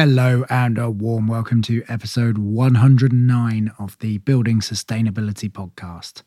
Hello, and a warm welcome to episode 109 of the Building Sustainability Podcast.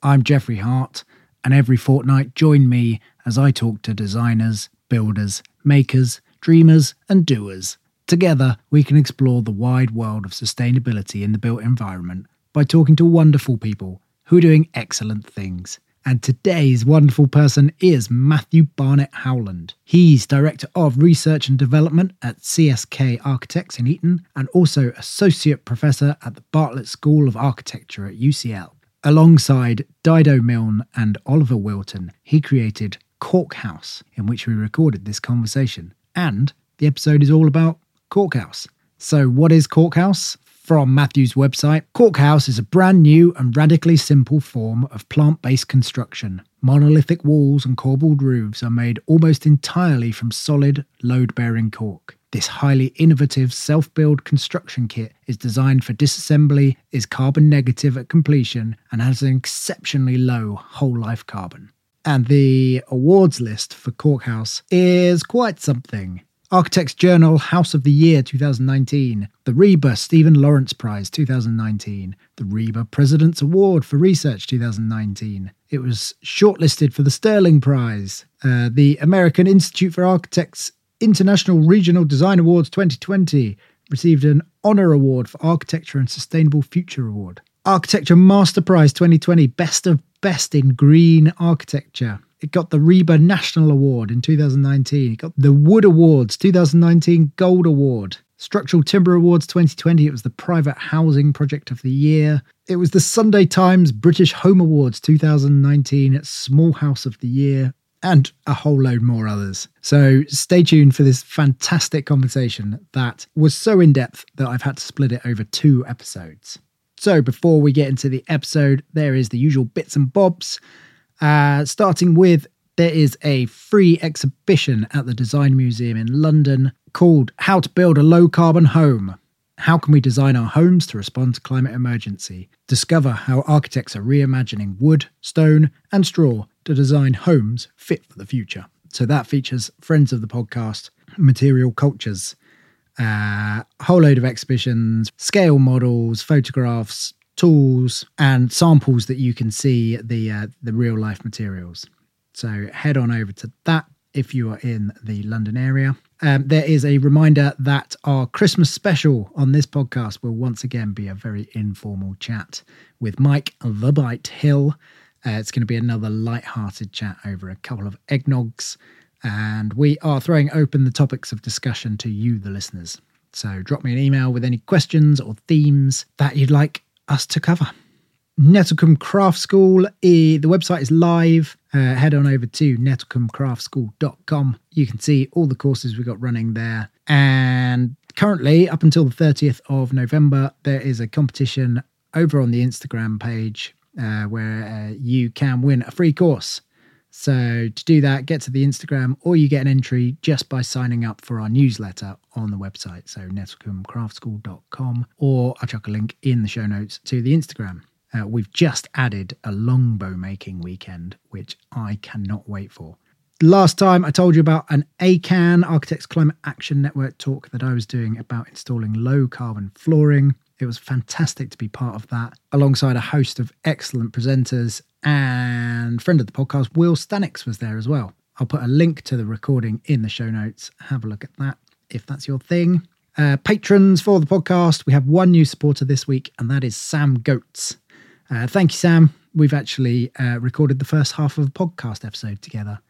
I'm Jeffrey Hart, and every fortnight, join me as I talk to designers, builders, makers, dreamers, and doers. Together, we can explore the wide world of sustainability in the built environment by talking to wonderful people who are doing excellent things. And today's wonderful person is Matthew Barnett Howland. He's Director of Research and Development at CSK Architects in Eton and also Associate Professor at the Bartlett School of Architecture at UCL. Alongside Dido Milne and Oliver Wilton, he created Cork House, in which we recorded this conversation. And the episode is all about Cork House. So, what is Cork House? From Matthew's website, Cork House is a brand new and radically simple form of plant based construction. Monolithic walls and corbelled roofs are made almost entirely from solid, load bearing cork. This highly innovative self build construction kit is designed for disassembly, is carbon negative at completion, and has an exceptionally low whole life carbon. And the awards list for Cork House is quite something. Architects Journal House of the Year 2019, the RIBA Stephen Lawrence Prize 2019, the RIBA President's Award for Research 2019. It was shortlisted for the Stirling Prize, uh, the American Institute for Architects International Regional Design Awards 2020, received an Honour Award for Architecture and Sustainable Future Award. Architecture Master Prize 2020, Best of Best in Green Architecture. It got the RIBA National Award in 2019. It got the Wood Awards 2019 Gold Award. Structural Timber Awards 2020, it was the Private Housing Project of the Year. It was the Sunday Times British Home Awards 2019 Small House of the Year, and a whole load more others. So stay tuned for this fantastic conversation that was so in depth that I've had to split it over two episodes. So before we get into the episode, there is the usual bits and bobs. Uh, starting with, there is a free exhibition at the Design Museum in London called How to Build a Low Carbon Home. How can we design our homes to respond to climate emergency? Discover how architects are reimagining wood, stone, and straw to design homes fit for the future. So that features friends of the podcast, Material Cultures, a uh, whole load of exhibitions, scale models, photographs, tools and samples that you can see the uh, the real life materials. So head on over to that if you are in the London area. Um, there is a reminder that our Christmas special on this podcast will once again be a very informal chat with Mike the Bite Hill. Uh, it's going to be another light-hearted chat over a couple of eggnogs, and we are throwing open the topics of discussion to you, the listeners. So drop me an email with any questions or themes that you'd like us to cover. Nettlecombe Craft School, the website is live. Uh, head on over to nettlecombecraftschool.com. You can see all the courses we've got running there. And currently, up until the 30th of November, there is a competition over on the Instagram page uh, where uh, you can win a free course. So to do that, get to the Instagram or you get an entry just by signing up for our newsletter on the website. So nettlecombecraftschool.com or I'll chuck a link in the show notes to the Instagram. Uh, we've just added a longbow making weekend, which I cannot wait for. Last time I told you about an ACAN, Architects Climate Action Network talk that I was doing about installing low carbon flooring. It was fantastic to be part of that, alongside a host of excellent presenters. And friend of the podcast, Will Stanix, was there as well. I'll put a link to the recording in the show notes. Have a look at that if that's your thing. Uh, patrons for the podcast, we have one new supporter this week, and that is Sam Goats. Uh, thank you, Sam. We've actually uh, recorded the first half of a podcast episode together.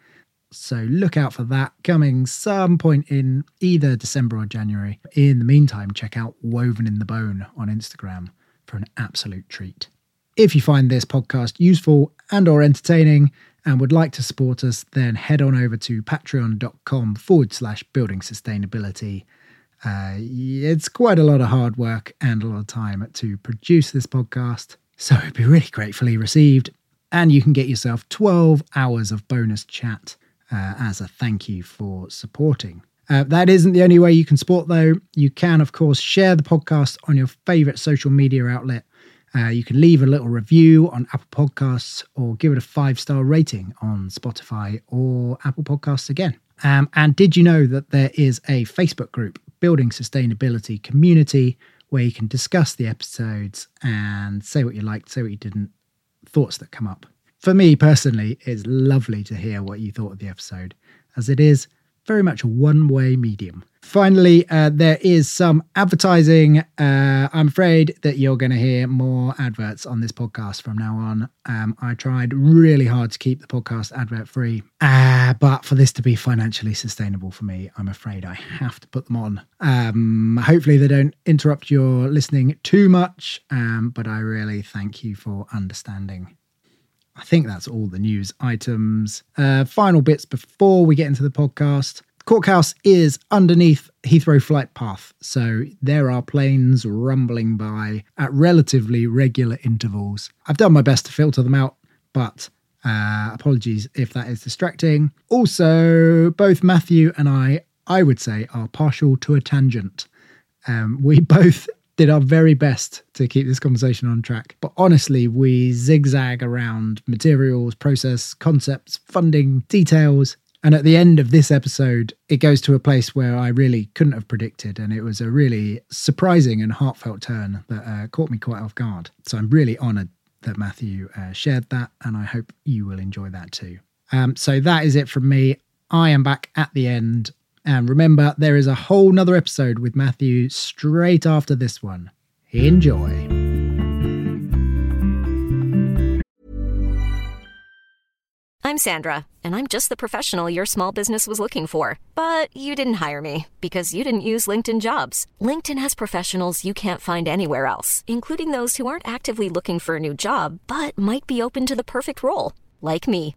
So look out for that coming some point in either December or January. In the meantime, check out Woven in the Bone on Instagram for an absolute treat. If you find this podcast useful and or entertaining and would like to support us, then head on over to patreon.com forward slash building sustainability. Uh, it's quite a lot of hard work and a lot of time to produce this podcast, so it'd be really gratefully received. And you can get yourself 12 hours of bonus chat uh, as a thank you for supporting. Uh, that isn't the only way you can support, though. You can, of course, share the podcast on your favorite social media outlet. Uh, you can leave a little review on Apple Podcasts or give it a five star rating on Spotify or Apple Podcasts again. Um, and did you know that there is a Facebook group, building sustainability community where you can discuss the episodes and say what you liked, say what you didn't, thoughts that come up. For me personally, it's lovely to hear what you thought of the episode, as it is very much a one way medium. Finally, uh, there is some advertising. Uh, I'm afraid that you're going to hear more adverts on this podcast from now on. Um, I tried really hard to keep the podcast advert free, uh, but for this to be financially sustainable for me, I'm afraid I have to put them on. Um, hopefully, they don't interrupt your listening too much, um, but I really thank you for understanding. I think that's all the news items. Uh, final bits before we get into the podcast. Cork House is underneath Heathrow flight path, so there are planes rumbling by at relatively regular intervals. I've done my best to filter them out, but uh, apologies if that is distracting. Also, both Matthew and I, I would say, are partial to a tangent. Um, we both did our very best to keep this conversation on track. But honestly, we zigzag around materials, process, concepts, funding, details. And at the end of this episode, it goes to a place where I really couldn't have predicted. And it was a really surprising and heartfelt turn that uh, caught me quite off guard. So I'm really honored that Matthew uh, shared that. And I hope you will enjoy that too. Um, so that is it from me. I am back at the end and remember, there is a whole nother episode with Matthew straight after this one. Enjoy. I'm Sandra, and I'm just the professional your small business was looking for. But you didn't hire me because you didn't use LinkedIn jobs. LinkedIn has professionals you can't find anywhere else, including those who aren't actively looking for a new job but might be open to the perfect role, like me.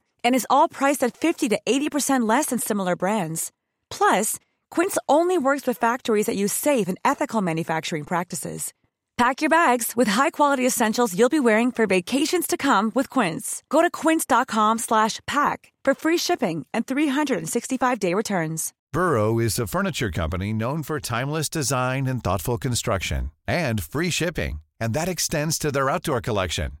and is all priced at 50 to 80% less than similar brands. Plus, Quince only works with factories that use safe and ethical manufacturing practices. Pack your bags with high-quality essentials you'll be wearing for vacations to come with Quince. Go to quince.com/pack for free shipping and 365-day returns. Burrow is a furniture company known for timeless design and thoughtful construction and free shipping, and that extends to their outdoor collection.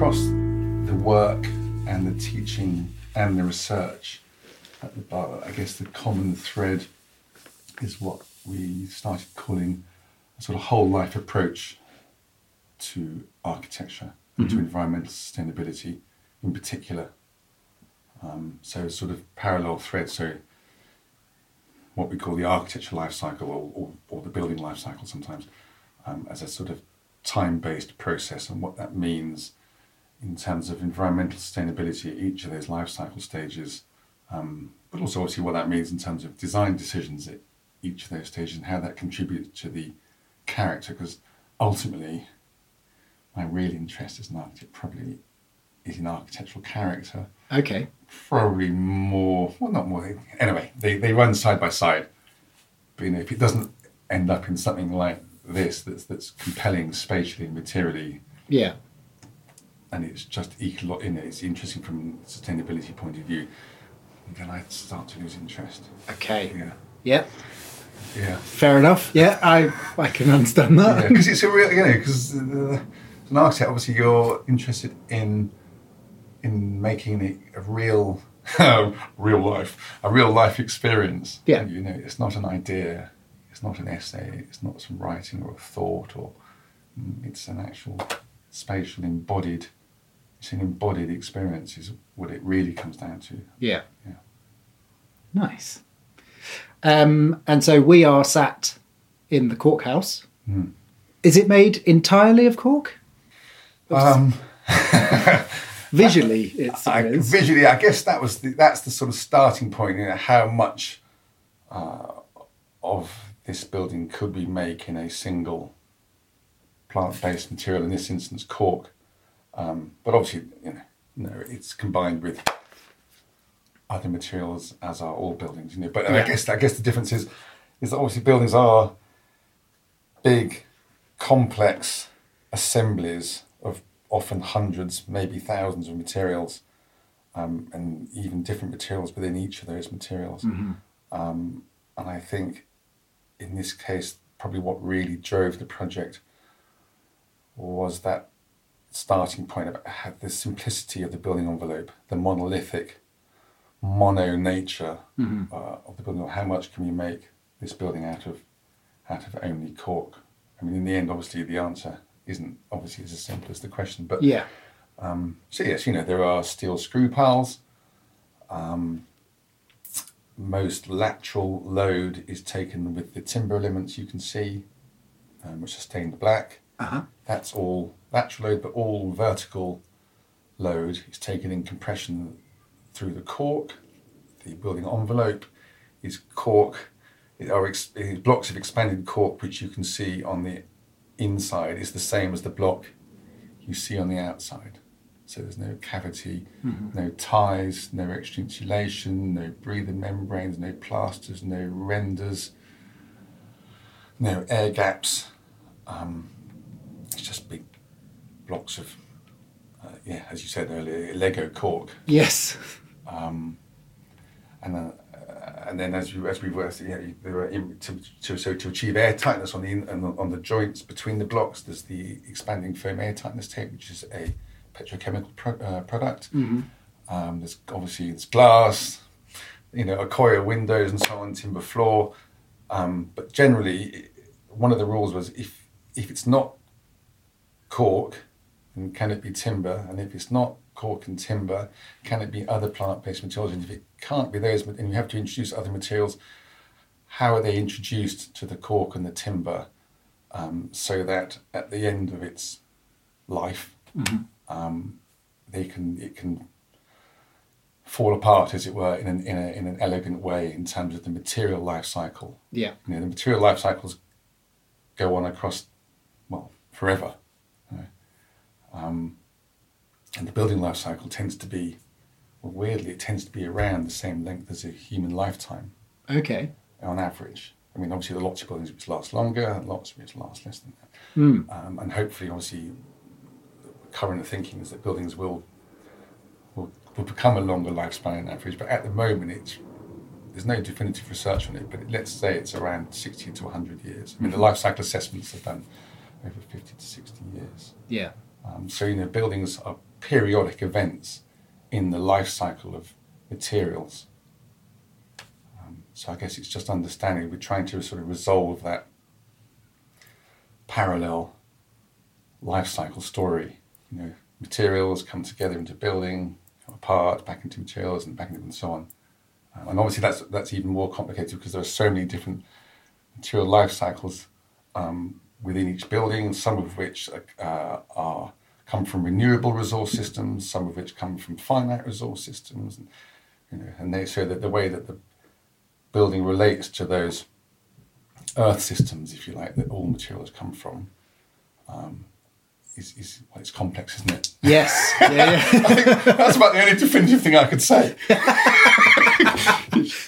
Across the work and the teaching and the research at the bar, I guess the common thread is what we started calling a sort of whole life approach to architecture and to environmental sustainability in particular. Um, so sort of parallel thread. So what we call the architecture life cycle or, or, or the building life cycle sometimes um, as a sort of time-based process and what that means in terms of environmental sustainability at each of those life cycle stages, um, but also obviously what that means in terms of design decisions at each of those stages and how that contributes to the character. Because ultimately, my real interest as an architect probably is in architectural character. Okay. Probably more, well, not more. Anyway, they, they run side by side. But you know, if it doesn't end up in something like this, that's that's compelling spatially and materially, Yeah. And it's just ecolo- in it, it's interesting from a sustainability point of view, then I start to lose interest. Okay. Yeah, Yeah. yeah, Fair enough. Yeah, I I can understand that. because it's a real, you know, because uh, as an architect, obviously you're interested in in making it a real, real life, a real life experience. Yeah. you know, it's not an idea, it's not an essay, it's not some writing or a thought, or mm, it's an actual spatial embodied. It's an embodied experience, is what it really comes down to. Yeah. Yeah. Nice. Um, and so we are sat in the cork house. Is it made entirely of cork? Um, Visually, it's I, it is. visually, I guess that was the, that's the sort of starting point. You know, how much uh, of this building could we make in a single plant-based material? In this instance, cork. Um, but obviously, you know, no, it's combined with other materials, as are all buildings. You know, but I guess I guess the difference is is that obviously buildings are big, complex assemblies of often hundreds, maybe thousands of materials, um, and even different materials within each of those materials. Um, and I think in this case, probably what really drove the project was that starting point about the simplicity of the building envelope, the monolithic, mono nature uh, of the building. How much can we make this building out of out of only cork? I mean, in the end, obviously, the answer isn't obviously as simple as the question. But Yeah. so yes, you know there are steel screw piles. Um, most lateral load is taken with the timber elements you can see, um, which are stained black. Uh-huh. That's all lateral load, but all vertical load is taken in compression through the cork. The building envelope is cork, or ex- is blocks of expanded cork, which you can see on the inside, is the same as the block you see on the outside. So there's no cavity, no ties, no extra insulation, no breather membranes, no plasters, no renders, no air gaps. Um, it's just big blocks of, uh, yeah, as you said earlier, Lego cork. Yes. and then, uh, and then as you as we were, yeah, you- there are in, to, to so to achieve air tightness on the in, on, the, on the joints between the blocks, there's the expanding foam air tightness tape, which is a petrochemical pro, uh, product. Um, there's obviously there's glass, you know, Accoya windows and so on, timber floor. Um, but generally, one of the rules was if if it's not cork, then can it be timber? And if it's not cork and timber, can it be other plant-based materials? And if it can't be those, and you have to introduce other materials, how are they introduced to the cork and the timber, um, so that at the end of its life, um, they can it can fall apart, as it were, in an in, a, in an elegant way in terms of the material life cycle. Yeah. You know, the material life cycles go on across, well, forever. Um, and the building life cycle tends to be, well, weirdly, it tends to be around the same length as a human lifetime Okay. on average. I mean, obviously, there are lots of buildings which last longer, lots which last less than that. Um, and hopefully, obviously, the current thinking is that buildings will, will will become a longer lifespan on average. But at the moment, it's there's no definitive research on it. But let's say it's around 60 to 100 years. I mean, the life cycle assessments are done over 50 to 60 years. Yeah. Um, so, you know, buildings are periodic events in the life cycle of materials. Um, so, I guess it's just understanding we're trying to sort of resolve that parallel life cycle story. You know, materials come together into building, come apart, back into materials, and back into and so on. Um, and obviously, that's that's even more complicated because there are so many different material life cycles um, within each building, some of which uh, are come from renewable resource systems, some of which come from finite resource systems, and, you know, and they show that the way that the building relates to those earth systems, if you like, that all materials come from, um, is, is well, it's complex, isn't it? Yes. Yeah. yeah. That's about the only definitive thing I could say.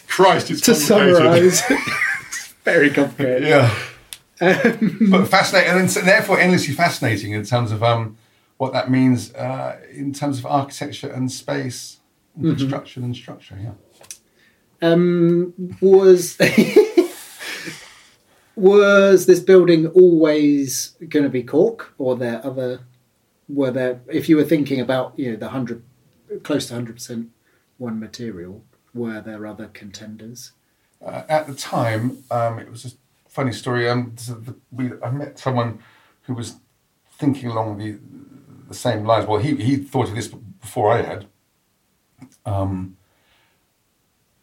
Christ, it's to complicated. summarise, very complicated. Yeah. But fascinating, and therefore endlessly fascinating in terms of um, what that means uh, in terms of architecture and space, and construction and structure. Yeah. Um, was was this building always going to be cork, or there other? Were there? If you were thinking about you know the hundred, close to hundred percent one material, were there other contenders? Uh, at the time, um, it was funny story. Um, we, I met someone who was thinking along the the same lines. Well, he he thought of this before I had. Um,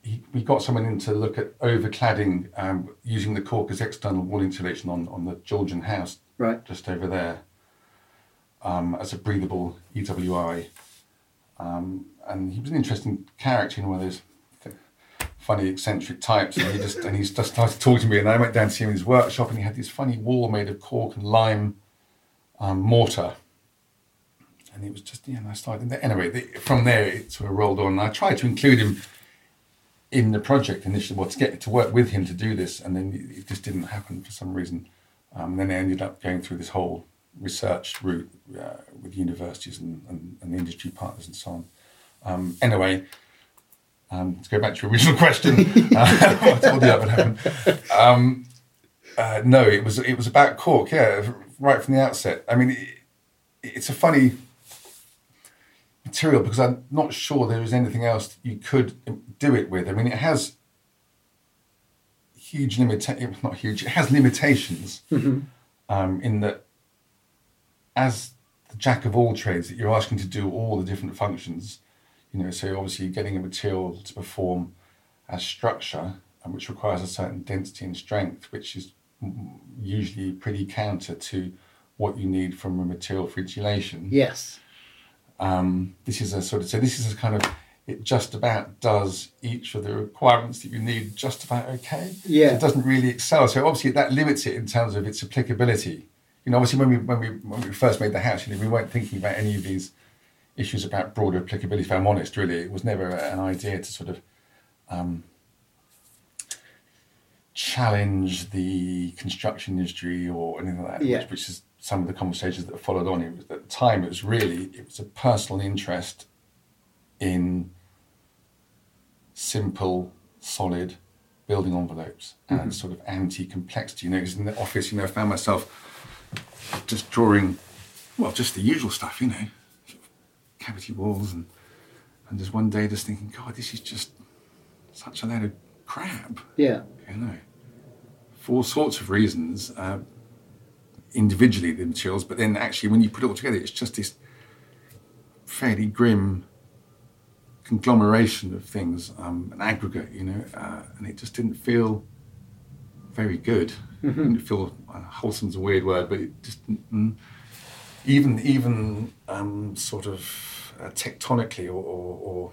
he, we got someone in to look at overcladding um, using the cork as external wall insulation on, on the Georgian house Right. just over there um, as a breathable EWI. Um, and he was an interesting character, in one of those th- funny eccentric types. And he just and he just started talking to me, and I went down to see him in his workshop, and he had this funny wall made of cork and lime um, mortar. And it was just, yeah, and I started, anyway, the, from there it sort of rolled on. And I tried to include him in the project initially, well, to get to work with him to do this, and then it just didn't happen for some reason. Um, then I ended up going through this whole research route uh, with universities and, and, and industry partners and so on. Um, anyway, um, to go back to your original question, uh, what told you that would happen? Um, uh, no, it was it was about cork, yeah, right from the outset. I mean, it, it's a funny material because I'm not sure there is anything else you could do it with. I mean, it has huge limitations, not huge, it has limitations um, in that as the jack of all trades, that you're asking to do all the different functions, you know, so obviously you're getting a material to perform as structure, and which requires a certain density and strength, which is usually pretty counter to what you need from a material for insulation Yes. um, this is a sort of so this is a kind of it just about does each of the requirements that you need just about okay. Yeah. So it doesn't really excel. So obviously that limits it in terms of its applicability. You know, obviously when we when we when we first made the house, you know, we weren't thinking about any of these issues about broader applicability. If I'm honest, really, it was never an idea to sort of um, challenge the construction industry or anything like that, Yeah. which, which is some of the conversations that followed on. It was, at the time, it was really it was a personal interest in simple, solid building envelopes and sort of anti-complexity. You know, 'cause in the office, you know, I found myself just drawing, well, just the usual stuff, you know, cavity walls and and just one day just thinking, God, this is just such a load of crap Yeah. you know, for all sorts of reasons, uh, individually the materials, but then actually when you put it all together, it's just this fairly grim conglomeration of things, um, an aggregate, you know, uh, and it just didn't feel very good. It didn't feel uh, wholesome's a weird word, but it just mm, even even um, sort of uh, tectonically or, or, or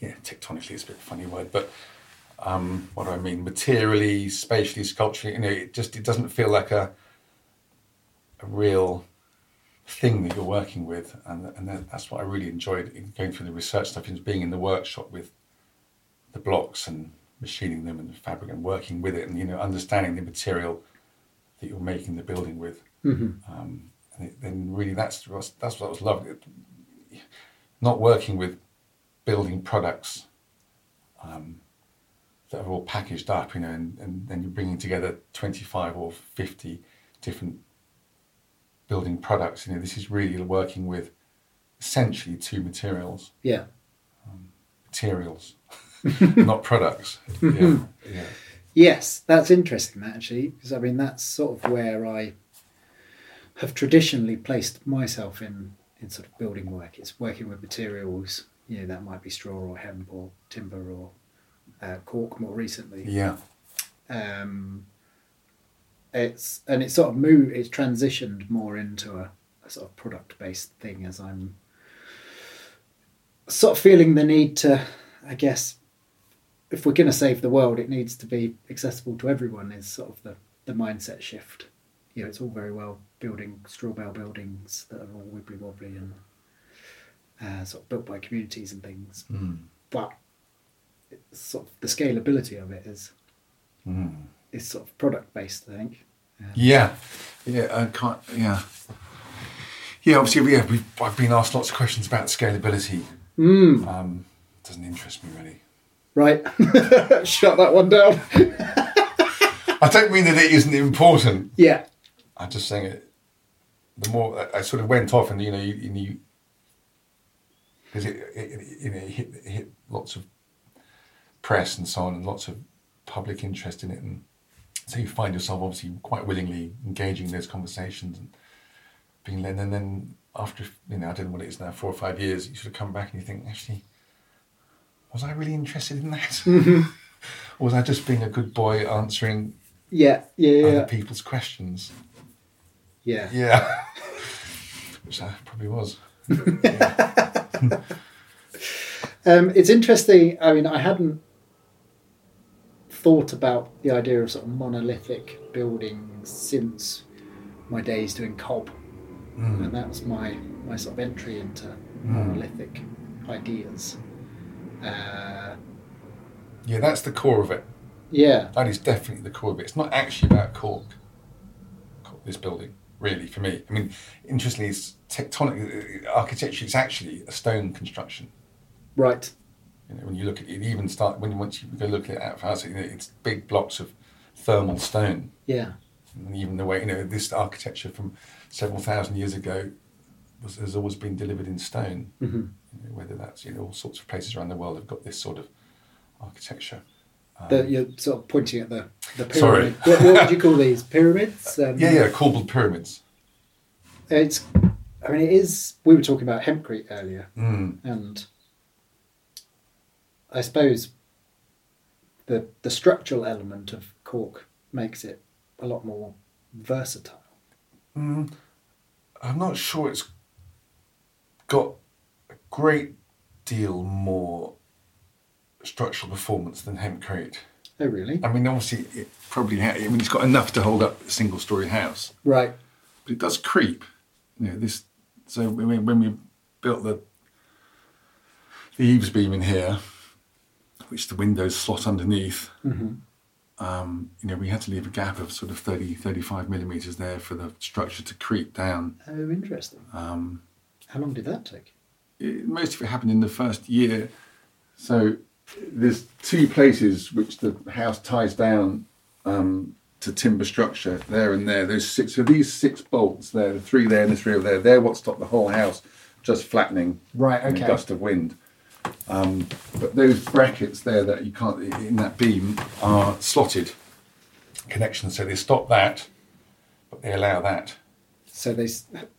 yeah, tectonically is a bit of a funny word, but um, what do I mean? Materially, spatially, sculpturally, you know, it just it doesn't feel like a a real thing that you're working with, and and that's what I really enjoyed in going through the research stuff, is being in the workshop with the blocks and machining them and the fabric and working with it, and you know, understanding the material that you're making the building with. Um, and it, then really, that's what's- that's what I was loving. Not working with building products um, that are all packaged up, you know, and, and then you're bringing together 25 or 50 different building products. You know, this is really working with essentially two materials, Yeah. materials, not products. Yeah, yeah. Yes, that's interesting actually, because I mean that's sort of where I have traditionally placed myself in in sort of building work. It's working with materials, you know, that might be straw or hemp or timber or uh, cork more recently. Yeah. Um, it's and it's sort of moved. It's transitioned more into a, a sort of product based thing as I'm sort of feeling the need to, I guess, if we're going to save the world, it needs to be accessible to everyone. Is sort of the the mindset shift. You know, it's all very well building straw bale buildings that are all wibbly wobbly and uh, sort of built by communities and things, but it's sort of the scalability of it is is sort of product based. I think. Yeah, yeah, I can't. Yeah, yeah. Obviously, yeah. We've, I've been asked lots of questions about scalability. Um, doesn't interest me really. Right, shut that one down. I don't mean that it isn't important. yeah, I'm just saying it. The more I, I sort of went off, and you know, you, you because it, it, it, you know, it hit, it hit lots of press and so on, and lots of public interest in it, and so you find yourself obviously quite willingly engaging in those conversations and being led. And then after you know, I don't know what it is now, four or five years, you sort of come back and you think, actually, was I really interested in that? Mm-hmm. or was I just being a good boy answering Yeah, yeah, other yeah. people's questions? Yeah. Yeah. Which I probably was. Um, it's interesting. I mean, I hadn't thought about the idea of sort of monolithic buildings since my days doing cob, and that was my my sort of entry into monolithic ideas. Uh, Yeah, that's the core of it. yeah, That is definitely the core of it. It's not actually about cork, cork this building, really, for me. I mean, interestingly, it's tectonic uh, architecture. It's actually a stone construction. right. You know, when you look at it, even start when you once you go look at it you know, it's big blocks of thermal stone. Yeah, And even the way you know this architecture from several thousand years ago was, has always been delivered in stone. Mm-hmm. You know, whether that's you know all sorts of places around the world have got this sort of architecture. The, you're sort of pointing at the the Um, Sorry. pyramid. what, what would you call these pyramids? Um, Yeah, yeah, corbelled pyramids. It's. I mean, it is. We were talking about hempcrete earlier, Mm. and I suppose the the structural element of cork makes it a lot more versatile. I'm not sure it's got a great deal more structural performance than hempcrete. Oh, really? I mean, obviously, it probably ha- I mean, it's got enough to hold up a single-story house, Right. but it does creep. You know, this. So when we, when we built the the eaves beam in here, which the windows slot underneath, um, you know, we had to leave a gap of sort of 30, 35 millimeters there for the structure to creep down. Oh, interesting. Um, How long did that take? it, most of it happened in the first year. So there's two places which the house ties down um, to timber structure there and there. Those six, so these six bolts there, the three there and the three over there, they're what stop the whole house just flattening Right, in a gust of wind. Um, but those brackets there that you can't in that beam are slotted connections, so they stop that, but they allow that. So they,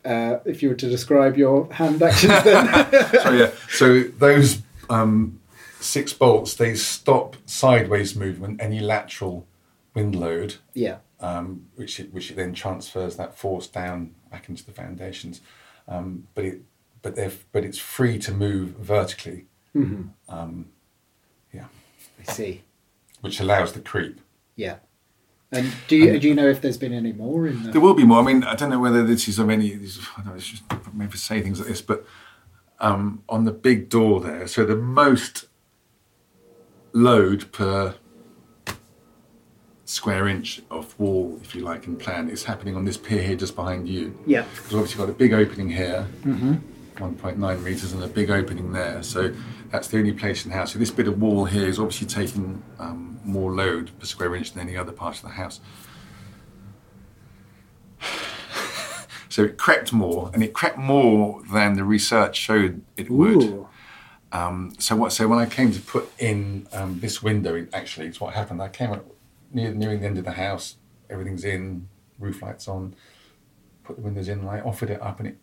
uh, if you were to describe your hand actions, then so yeah, so those um, six bolts they stop sideways movement, any lateral wind load, yeah, um, which it, which it then transfers that force down back into the foundations. Um, but it but they but it's free to move vertically. Um, yeah, I see. which allows the creep. Yeah. And do you do you know if there's been any more in the? There will be more. I mean, I don't know whether this is of any. This, I don't know, it's just maybe say things like this, but um, on the big door there, so the most load per square inch of wall, if you like, in plan, is happening on this pier here just behind you. Yeah. Because obviously you've got a big opening here, 1.9 metres, and a big opening there. So that's the only place in the house. So this bit of wall here is obviously taking um, more load per square inch than any other part of the house. So it crept more, and it crept more than the research showed it would. Um, so what? So when I came to put in um, this window, actually, it's what happened. I came up near nearing the end of the house. Everything's in, roof lights on. Put the windows in, and I offered it up, and it.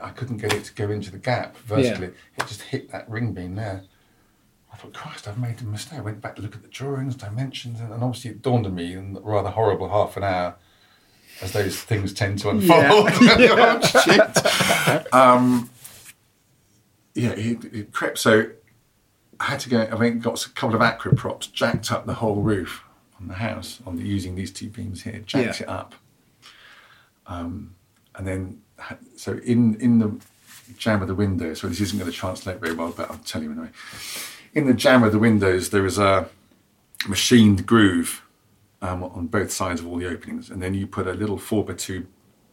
I couldn't get it to go into the gap vertically. It just hit that ring beam there. I thought, Christ, I've made a mistake. I went back to look at the drawings, dimensions, and, and obviously it dawned on me in a rather horrible half an hour, as those things tend to unfold. oh, shit. Um, yeah, it, it crept. So I had to go. I went and got a couple of Acrow props, jacked up the whole roof on the house on the, using these two beams here, jacked Yeah. it up, um, and then had, so in in the jamb of the window. So this isn't going to translate very well, but I'll tell you anyway. In the jamb of the windows, there is a machined groove um, on both sides of all the openings, and then you put a little four by two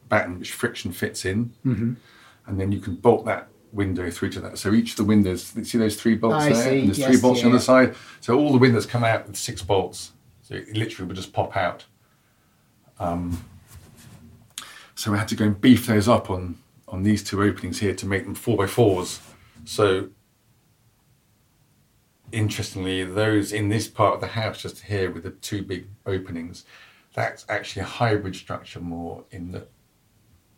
batten which friction fits in, Mm-hmm. and then you can bolt that window through to that. So each of the windows, see those three bolts I there, see, and there's yes, three bolts on the side. So all the windows come out with six bolts. So it literally would just pop out. Um, so we had to go and beef those up on on these two openings here to make them four by fours. So interestingly, those in this part of the house just here with the two big openings, that's actually a hybrid structure more in that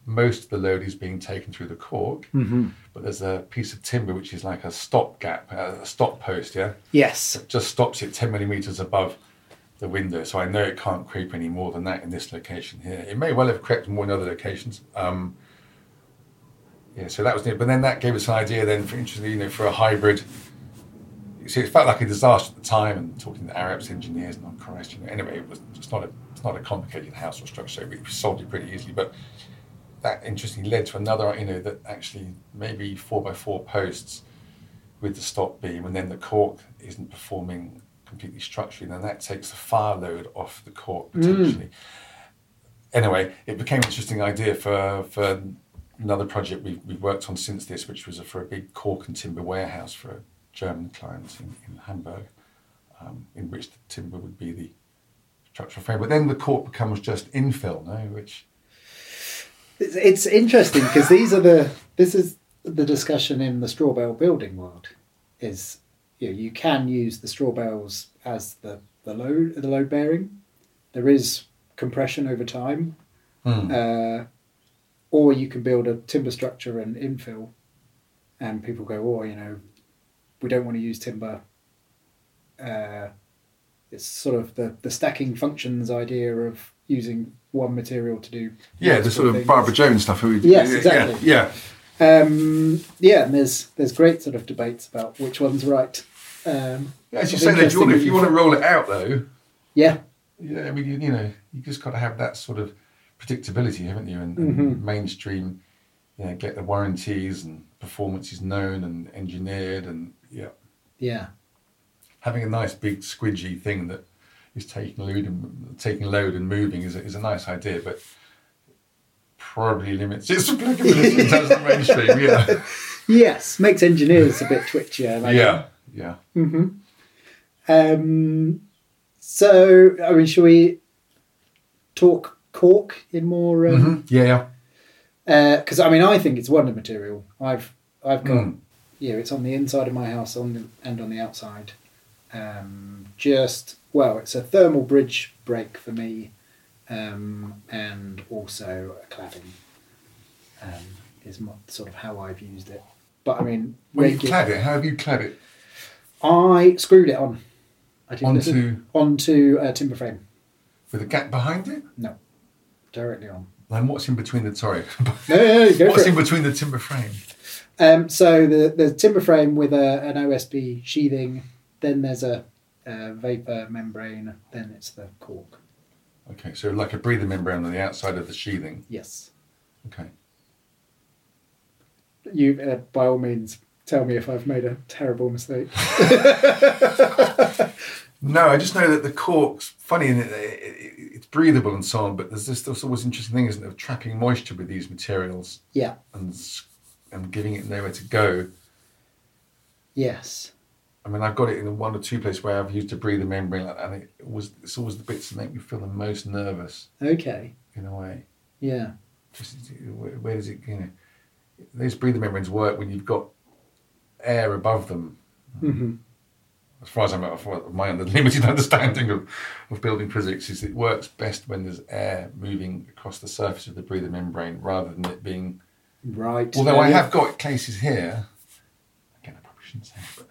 most of the load is being taken through the cork, Mm-hmm. but there's a piece of timber which is like a stop gap, uh, a stop post, yeah, Yes. It just stops it 10 millimeters above the window. So I know it can't creep any more than that in this location here. It may well have crept more in other locations. Um, yeah, so that was it. But then that gave us an idea then for interestingly, you know, for a hybrid. See, it felt like a disaster at the time, and talking to Arup's engineers and on Christ, you know. Anyway, it was it's not a it's not a complicated house or structure, so we solved it pretty easily. But that interestingly led to another, you know, that actually maybe four by four posts with the stop beam, and then the cork isn't performing completely structurally, then that takes the fire load off the cork potentially. Anyway, it became an interesting idea for for another project we've, we've worked on since this, which was for a big cork and timber warehouse for a German client in, in Hamburg, um, in which the timber would be the structural frame. But then the cork becomes just infill, no? Which It's, it's interesting because these are the this is the discussion in the straw bale building world is you know, you can use the straw bales as the the load the load bearing. There is compression over time, uh, or you can build a timber structure and infill, and people go, oh, you know, we don't want to use timber. Uh, it's sort of the the stacking functions idea of using one material to do yeah, the sort of things. Barbara Jones stuff. who- Yes, yeah, exactly. Yeah, Um, yeah, and there's there's great sort of debates about which one's right. Um, yeah. As you say, though, if you want, interesting if you want to roll it out, though, yeah, Yeah, I mean, you, you know, you just got to have that sort of predictability, haven't you? And, and Mm-hmm. mainstream, you know, get the warranties and performances known and engineered, and yeah, yeah, having a nice big squidgy thing that is taking load and taking load and moving is a, is a nice idea, but probably limits its applicability in terms of the mainstream. Yeah, yes, makes engineers a bit twitchier. Like yeah, yeah. Um, so, I mean, shall we talk cork in more? Um, Yeah, yeah. because I mean, I think it's wonder material. I've I've got Mm. yeah, it's on the inside of my house on the, and on the outside. Um, just well, it's a thermal bridge break for me, um, and also a cladding. Um, is mo- sort of how I've used it. But I mean, When you clad it, how have you clad it? I screwed it on. I did Onto- onto a timber frame. With a gap behind it? No, directly on. Then what's in between the sorry? No, no, no go what's in it. between the timber frame? Um, so the the timber frame with a, an OSB sheathing, then there's a, a vapor membrane, then it's the cork. Okay, so like a breather membrane on the outside of the sheathing. Yes. Okay. You uh, by all means tell me if I've made a terrible mistake. No, I just know that the cork's funny and it, it, it's breathable and so on, but there's this, this always interesting thing, isn't it, of trapping moisture with these materials yeah. and and giving it nowhere to go. Yes. I mean, I've got it in one or two places where I've used a breather membrane and it was it's always the bits that make me feel the most nervous Okay. in a way. Yeah. Just where, where does it, you know, These breather membranes work when you've got air above them. hmm as far as I'm my limited understanding of, of building physics, is it works best when there's air moving across the surface of the breather membrane rather than it being. Right. Although I have got cases here, again, I probably shouldn't say,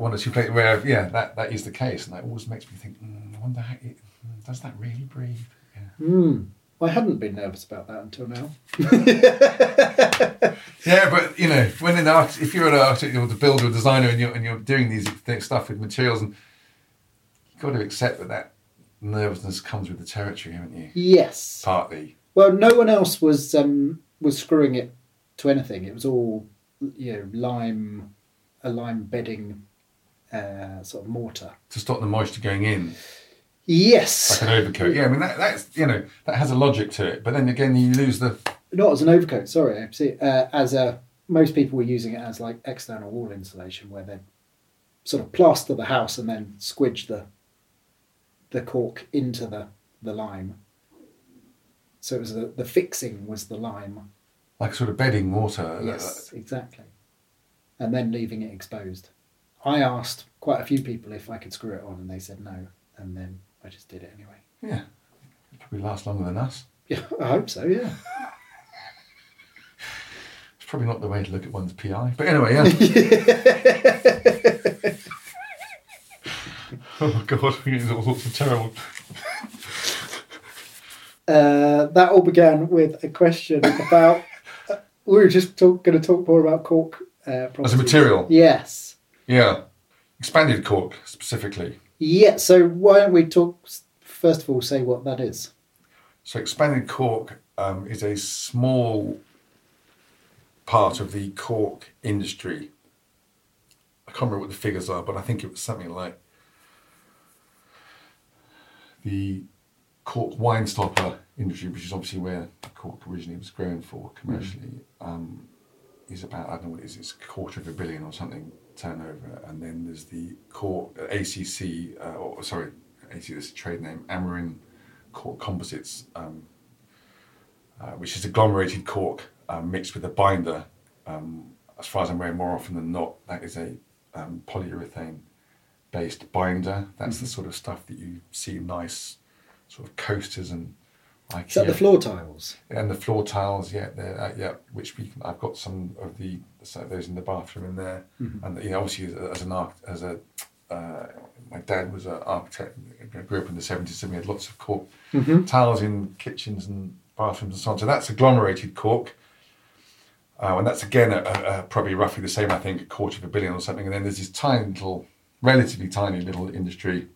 one or two places where, yeah, that, that is the case, and that always makes me think, mm, I wonder how it, mm, does that really breathe? Yeah. Hmm. I hadn't been nervous about that until now. Yeah, but you know, when an art, if you're an artist, you're the builder, or designer, and you're and you're doing these stuff with materials, and you've got to accept that that nervousness comes with the territory, haven't you? Yes. Partly. Well, no one else was um, was screwing it to anything. It was all you know, lime, a lime bedding, uh, sort of mortar. to stop the moisture going in, Yes, like an overcoat. Yeah, I mean that, that's you know that has a logic to it, but then again you lose the not as an overcoat. Sorry, I see. Uh, as a most people were using it as like external wall insulation, where they sort of plaster the house and then squidge the the cork into the the lime. So it was the, the fixing was the lime. like sort of bedding water. Yes, exactly. And then leaving it exposed. I asked quite a few people if I could screw it on, and they said no. And then I just did it anyway. Yeah, it probably lasts longer than us. Yeah, I hope so. Yeah. It's probably not the way to look at one's PI. But anyway, yeah. oh my god, it's all sorts of terrible. Uh, that all began with a question about. uh, we were just talk, going to talk more about cork. Uh, As a material, Yes. Yeah. Expanded cork specifically. Yeah. So why don't we talk first of all? Say what that is. So expanded cork um, is a small part of the cork industry. I can't remember what the figures are, but I think it was something like the cork wine stopper industry, which is obviously where cork originally was grown for commercially, um, is about I don't know what it is. It's a quarter of a billion or something turnover, and then there's the cork ACC, uh, or sorry, ACC is a trade name, Amorim Cork Composites, um, uh, which is agglomerated cork um, mixed with a binder. Um, as far as I'm aware, more often than not, that is a um, polyurethane based binder. That's the sort of stuff that you see nice sort of coasters and IKEA. Is that the floor tiles? And the floor tiles, yeah, uh, yeah, which we I've got some of the so those in the bathroom in there, and you know, obviously as, as an arch, as a uh, my dad was an architect. Grew up in the seventies, so we had lots of cork tiles in kitchens and bathrooms and so on. So that's agglomerated cork, uh, and that's again a, a probably roughly the same, I think, a quarter of a billion or something. And then there's this tiny little, relatively tiny little industry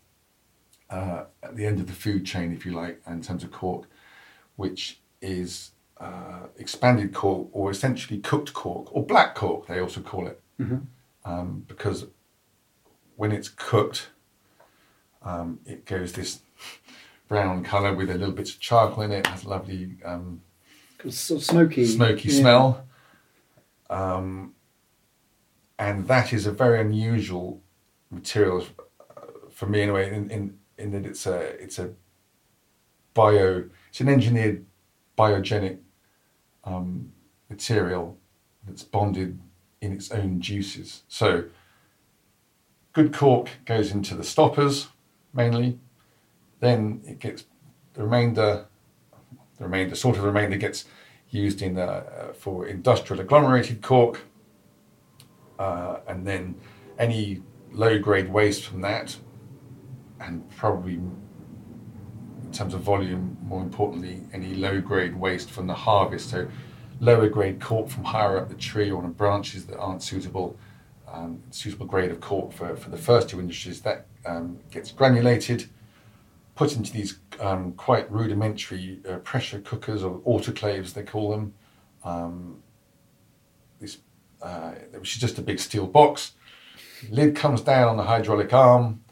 uh, at the end of the food chain, if you like, in terms of cork, which is uh, expanded cork or essentially cooked cork or black cork, they also call it. Um, because when it's cooked, um, it goes this brown colour with a little bit of charcoal in it, it has a lovely um, Sort of smoky. smoky yeah. smell. Um, and that is a very unusual material uh, for me anyway, in, in, in that it's a it's a bio it's an engineered biogenic um, material that's bonded in its own juices. So good cork goes into the stoppers mainly, then it gets the remainder the remainder, sort of the remainder, gets used in uh, for industrial agglomerated cork, uh, and then any low-grade waste from that, and probably terms of volume, more importantly, any low-grade waste from the harvest. So, lower-grade cork from higher up the tree or on branches that aren't suitable, um, suitable grade of cork for, for the first two industries that um, gets granulated put into these um, quite rudimentary uh, pressure cookers or autoclaves, they call them. Um, this, uh, which is just a big steel box. Lid comes down on the hydraulic arm.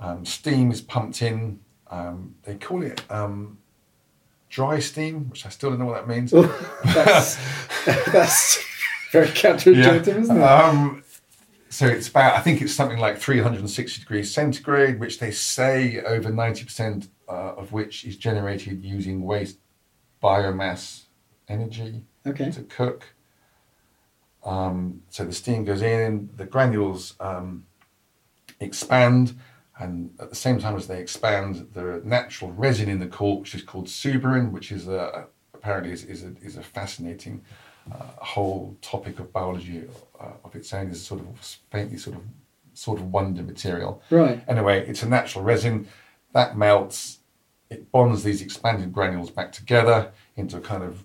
Um, steam is pumped in. Um, they call it um, dry steam, which I still don't know what that means. that's, that's very counterintuitive, isn't it? Um, so it's about, I think it's something like 360 degrees centigrade, which they say over 90% uh, of which is generated using waste biomass energy Okay. to cook. Um, so the steam goes in, the granules um, expand, and at the same time as they expand, the natural resin in the cork, which is called suberin, which is a, apparently is, is, a, is a fascinating uh, whole topic of biology uh, of its own. Is a sort of faintly sort of sort of wonder material. Right. Anyway, it's a natural resin that melts. It bonds these expanded granules back together into a kind of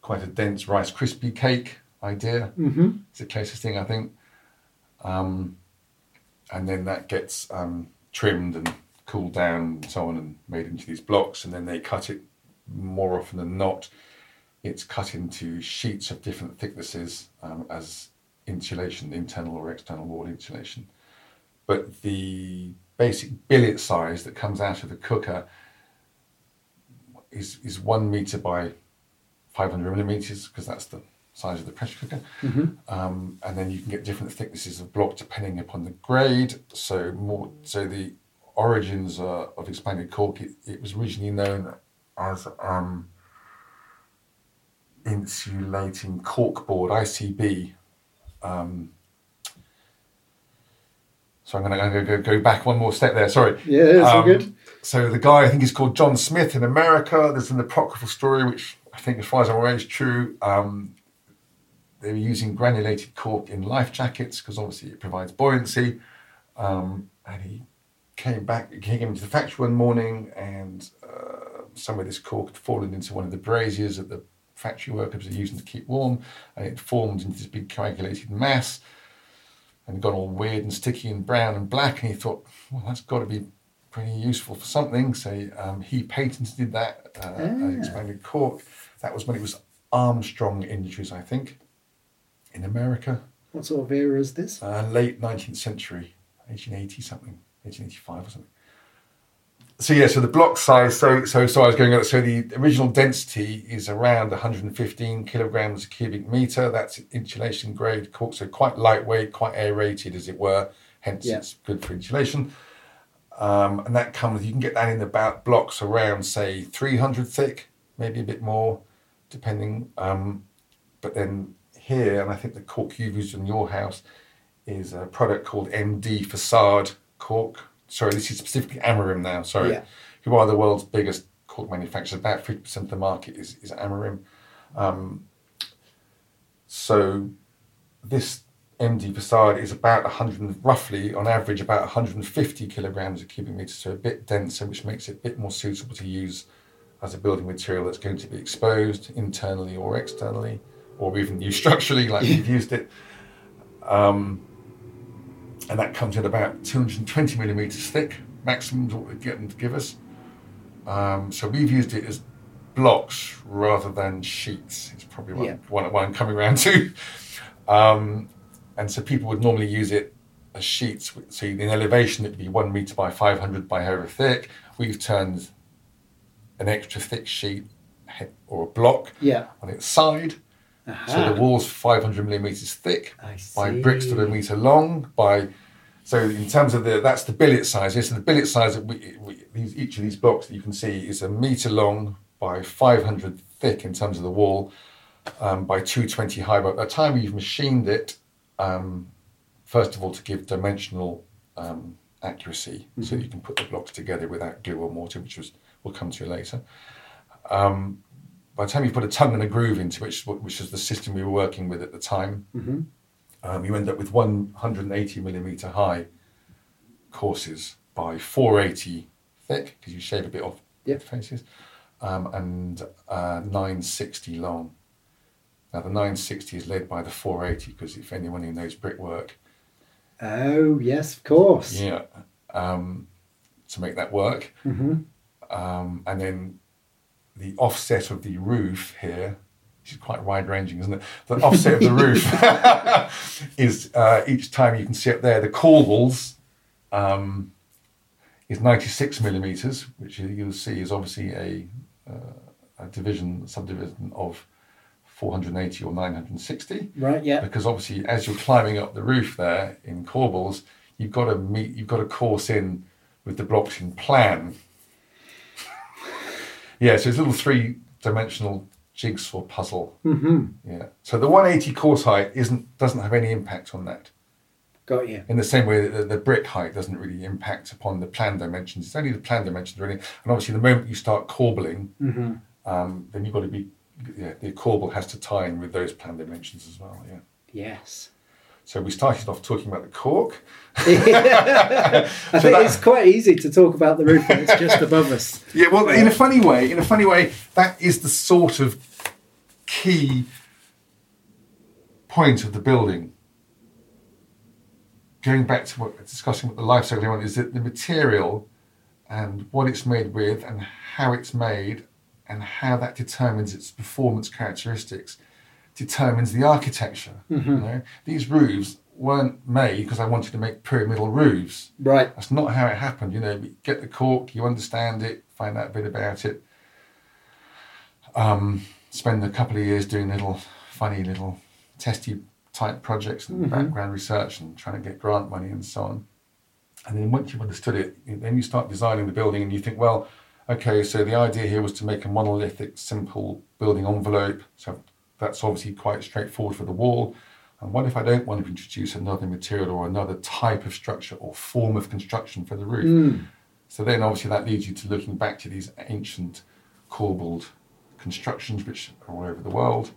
quite a dense Rice Krispie cake idea. Mm-hmm. It's the closest thing I think. Um, and then that gets um, trimmed and cooled down and so on and made into these blocks. And then they cut it more often than not. It's cut into sheets of different thicknesses um, as insulation, internal or external wall insulation. But the basic billet size that comes out of the cooker is, is one meter by 500 millimeters because that's the size of the pressure cooker. Um, and then you can get different thicknesses of block depending upon the grade. So more, so the origins uh, of expanded cork, it, it was originally known as um, insulating cork board (ICB). Um, so I'm going to go, go back one more step there. Sorry. Yeah, it's all good. So the guy, I think, is called John Smith in America. There's an apocryphal story, which I think, as far as I'm aware, is true. Um, they were using granulated cork in life jackets because obviously it provides buoyancy. Um, and he came back, he came into the factory one morning, and uh, some of this cork had fallen into one of the braziers that the factory workers were using to keep warm, and it formed into this big coagulated mass and got all weird and sticky and brown and black. And he thought, well, that's got to be pretty useful for something. So um, he patented that uh, Ah. expanded cork. That was when it was Armstrong Industries, I think, in America, What sort of era is this? uh, late 19th century, 1880 something, 1885 or something. So yeah, so the block size. So so so I was going. So the original density is around 115 kilograms a cubic meter. That's insulation grade cork, so quite lightweight, quite aerated, as it were. Hence, Yeah. it's good for insulation. Um, and that comes. You can get that in about blocks around, say, 300 thick, maybe a bit more, depending. Um, but then here, and I think the cork you've used in your house is a product called MD Facade Cork. Sorry, this is specifically Amorim now. Sorry, Yeah. who are the world's biggest cork manufacturers. About fifty percent of the market is is Amorim. Um, so this MD Facade is about 100, roughly on average about 150 kilograms a cubic meter, so a bit denser, which makes it a bit more suitable to use as a building material that's going to be exposed internally or externally, or even used structurally, like we've used it. Um, and that comes in about 220 millimeters thick, maximum is what we get them to give us. Um, so we've used it as blocks rather than sheets. It's probably what, Yeah. I'm coming around to. Um, and so people would normally use it as sheets. So in elevation, it'd be one meter by 500 by however thick. We've turned an extra thick sheet or a block Yeah. on its side. So the wall's 500 millimeters thick by bricks that are a meter long. By so in terms of the that's the billet size. Yes, so the billet size that we, we these, each of these blocks that you can see is a meter long by 500 thick in terms of the wall, um, by 220 high. But by the time we've machined it, um, first of all to give dimensional um, accuracy, so you can put the blocks together without glue or mortar, which was we'll come to later by the time you put a tongue and a groove into which which is the system we were working with at the time, um, you end up with 180 millimeter high courses by 480 thick because you shave a bit off Yep. the faces, um, and uh, 960 long. Now the 960 is led by the 480 because if anyone who knows brickwork, Oh yes, of course. yeah, um, to make that work. Mm-hmm. Um, and then the offset of the roof here, which is quite wide ranging, isn't it? The offset of the roof is uh, each time you can see up there, the corbels um, is 96 millimeters, which you- you'll see is obviously a, uh, a division, subdivision of 480 or 960 Right. Yeah. because obviously as you're climbing up the roof there in corbels, you've got to meet, you've got to course in with the blocks plan. Yeah, so it's a little three-dimensional jigsaw puzzle. Mm-hmm. Yeah. So the 180 course height isn't doesn't have any impact on that. Got you. In the same way that the, the brick height doesn't really impact upon the plan dimensions. It's only the plan dimensions really. And obviously, the moment you start corbelling, Mm-hmm. um, then you've got to be, yeah, the corbel has to tie in with those plan dimensions as well. Yeah. Yes. So we started off talking about the cork. I think that- it's quite easy to talk about the roof when it's just above us. Yeah, well, in a funny way, in a funny way, that is the sort of key point of the building. Going back to what we're discussing what the life cycle element is that the material and what it's made with and how it's made and how that determines its performance characteristics determines the architecture. You know, these roofs weren't made because I wanted to make pyramidal roofs. Right. That's not how it happened. You know, you get the cork, you understand it, find out a bit about it, um, spend a couple of years doing little funny little testy type projects and background research and trying to get grant money and so on. And then once you've understood it, then you start designing the building and you think, well, okay, so the idea here was to make a monolithic, simple building envelope. So that's obviously quite straightforward for the wall. And what if I don't want to introduce another material or another type of structure or form of construction for the roof? So then obviously that leads you to looking back to these ancient corbelled constructions which are all over the world.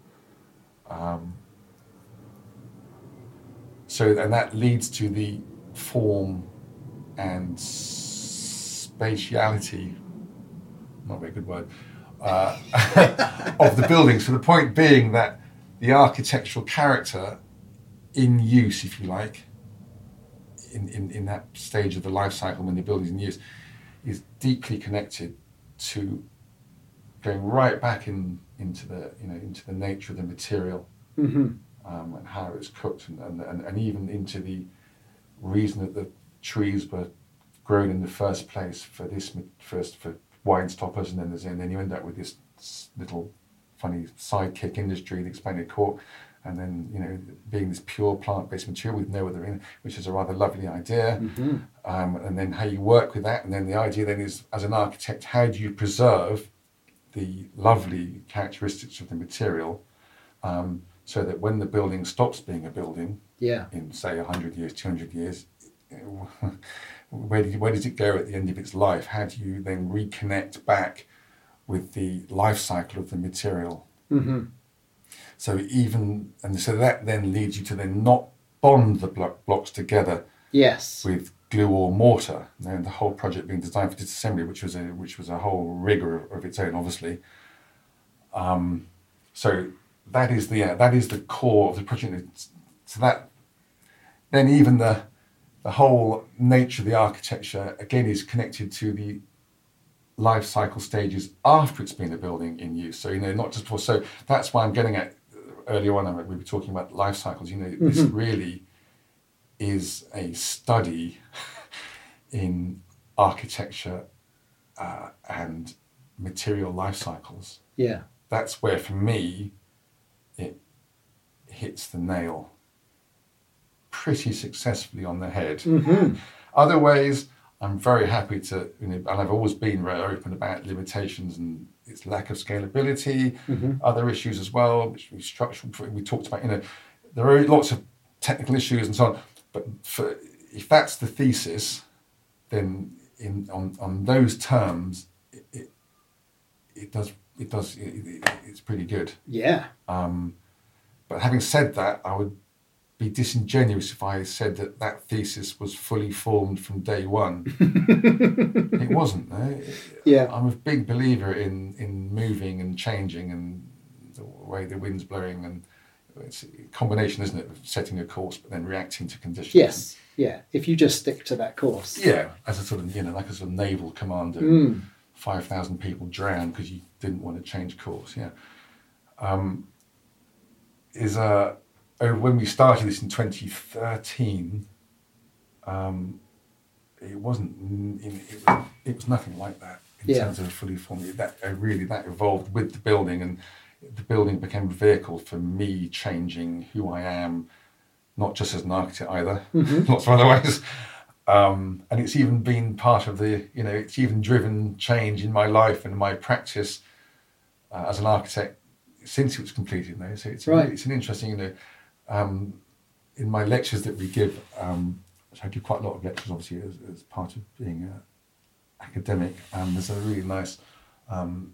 Um, so and that leads to the form and spatiality not a very good word uh, of the building so the point being that the architectural character in use if you like in, in, in that stage of the life cycle when the building's in use is deeply connected to going right back in into the you know into the nature of the material um, and how it's cooked and, and, and, and even into the reason that the trees were grown in the first place for this first for wine stoppers and then there's and then you end up with this little funny sidekick industry the expanded cork and then you know being this pure plant-based material with no other in which is a rather lovely idea um, and then how you work with that and then the idea then is as an architect how do you preserve the lovely characteristics of the material um, so that when the building stops being a building Yeah. in say 100 years 200 years where, do where does it go at the end of its life how do you then reconnect back with the life cycle of the material so even and so that then leads you to then not bond the blo- blocks together Yes. with glue or mortar. And the whole project being designed for disassembly, which was a which was a whole rigor of, of its own, obviously. Um, so that is the uh, that is the core of the project. So that then even the the whole nature of the architecture again is connected to the life cycle stages after it's been a building in use. So you know, not just before. So that's why I'm getting at earlier on. We were talking about life cycles. You know, this really is a study in architecture uh, and material life cycles. Yeah. That's where, for me, it hits the nail pretty successfully on the head. Mm-hmm. Other ways, I'm very happy to, you know, and I've always been very open about limitations and its lack of scalability, mm-hmm. other issues as well, which we structural, we talked about, you know, there are lots of technical issues and so on. But for, if that's the thesis, then in on, on those terms, it, it, it does it does it, it, it's pretty good. Yeah. Um, but having said that, I would be disingenuous if I said that that thesis was fully formed from day one. it wasn't. No? Yeah. I'm a big believer in in moving and changing and the way the wind's blowing and it's a combination, isn't it, of setting a course but then reacting to conditions. Yes. Yeah. If you just stick to that course. Yeah, as a sort of you know, like a sort of naval commander, Mm. five thousand people drowned because you didn't want to change course. Yeah, um, is uh, when we started this in 2013, um, it wasn't. in- It, was- it was nothing like that in Yeah. terms of a fully formed. That uh, really that evolved with the building, and the building became a vehicle for me changing who I am, not just as an architect either. Lots of other ways. Um, and it's even been part of the, you know, it's even driven change in my life and my practice uh, as an architect since it was completed. You know? So it's, Right. it's an interesting, you know, um, in my lectures that we give, um, which I give quite a lot of lectures, obviously, as, as part of being an academic. Um, there's a really nice um,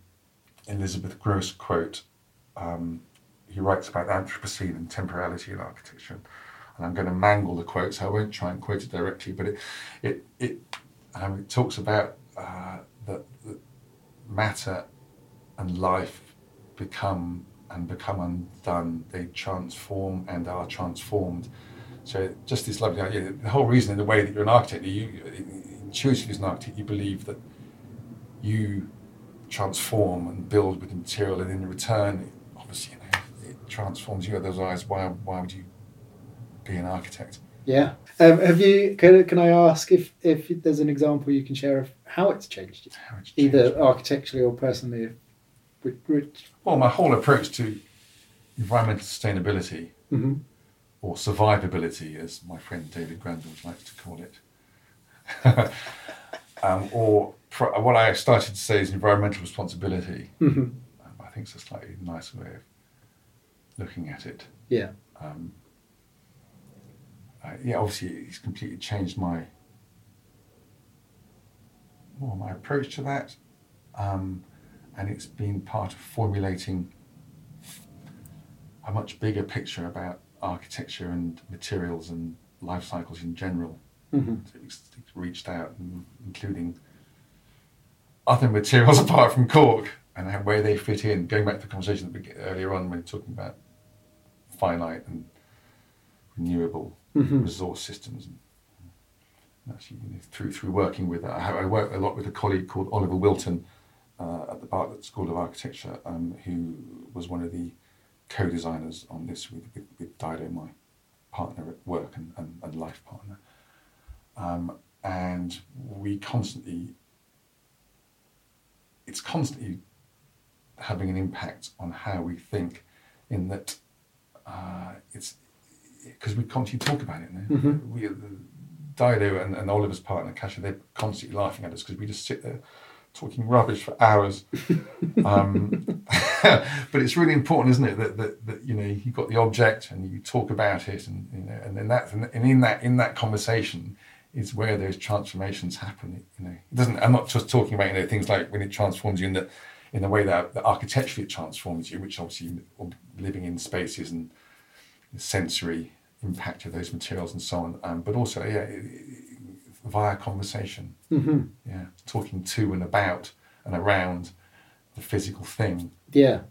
Elizabeth Grosz quote. Um, he writes about Anthropocene and temporality in architecture. And I'm going to mangle the quote, so I won't try and quote it directly, but it, it, it, um, it talks about uh, that, that matter and life become and become undone. They transform and are transformed. So just this lovely idea. The whole reason in the way that you're an architect, you intuitively as an architect, you believe that you transform and build with the material, and in return, obviously, you know, it transforms you. Otherwise, why why would you be an architect? Yeah. Um, have you? Can, can I ask if if there's an example you can share of how it's changed, you? How it's either changed. architecturally or personally? Which, which, Well, my whole approach to environmental sustainability, Mhm. or survivability, as my friend David Grandels likes to call it, um, or pro- what I started to say is environmental responsibility. Um, I think it's a slightly nicer way of looking at it. yeah. uh, yeah, obviously it's completely changed my well, my approach to that, um, and it's been part of formulating a much bigger picture about architecture and materials and life cycles in general. Mm-hmm. It's, it's reached out, and including other materials apart from cork and how, where they fit in. Going back to the conversation that we get earlier on when we talking about finite and renewable resource systems. And actually, you know, through through working with, I, I work a lot with a colleague called Oliver Wilton uh, at the Bartlett School of Architecture, um, who was one of the co-designers on this with, with, with Dido, my partner at work and, and, and life partner. Um, and we constantly, it's constantly having an impact on how we think, in that uh, it's because we constantly talk about it. No? We, Dido and, and Oliver's partner, Kasia, they're constantly laughing at us because we just sit there talking rubbish for hours. um, but it's really important, isn't it, that, that, that you know you've got the object and you talk about it, and you know, and then that and in that in that conversation is where those transformations happen. You know, it doesn't. I'm not just talking about you know things like when it transforms you in the in the way that, that architecturally it transforms you, which obviously living in spaces and sensory impact of those materials and so on. Um, but also, yeah, it, via conversation, yeah, talking to and about and around the physical thing. Yeah.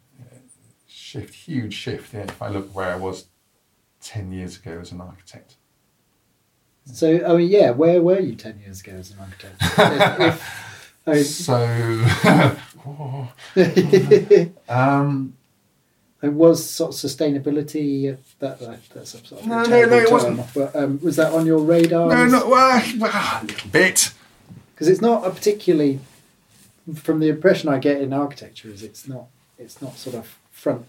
Shift, huge shift. Yeah, if I look where I was ten years ago as an architect. So, I mean, yeah, where were you 10 years ago as an architect? if, I mean, So, um, it was sort of sustainability, that, that that's a sort of No, no, no, it term, wasn't. But um, was that on your radar? no, no, well, well, a little bit. Because it's not a particularly, from the impression I get in architecture, is it's not, it's not sort of front,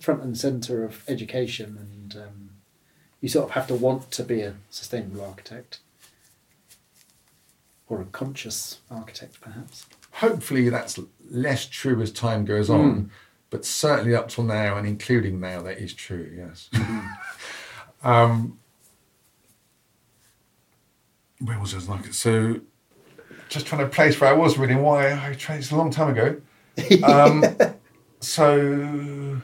front and centre of education and um, you sort of have to want to be a sustainable architect or a conscious architect perhaps Hopefully, that's less true as time goes on, but certainly up till now, and including now, that is true. Yes. um, where was I? Like so, just trying to place where I was really. Why I tried. It's a long time ago. Um, so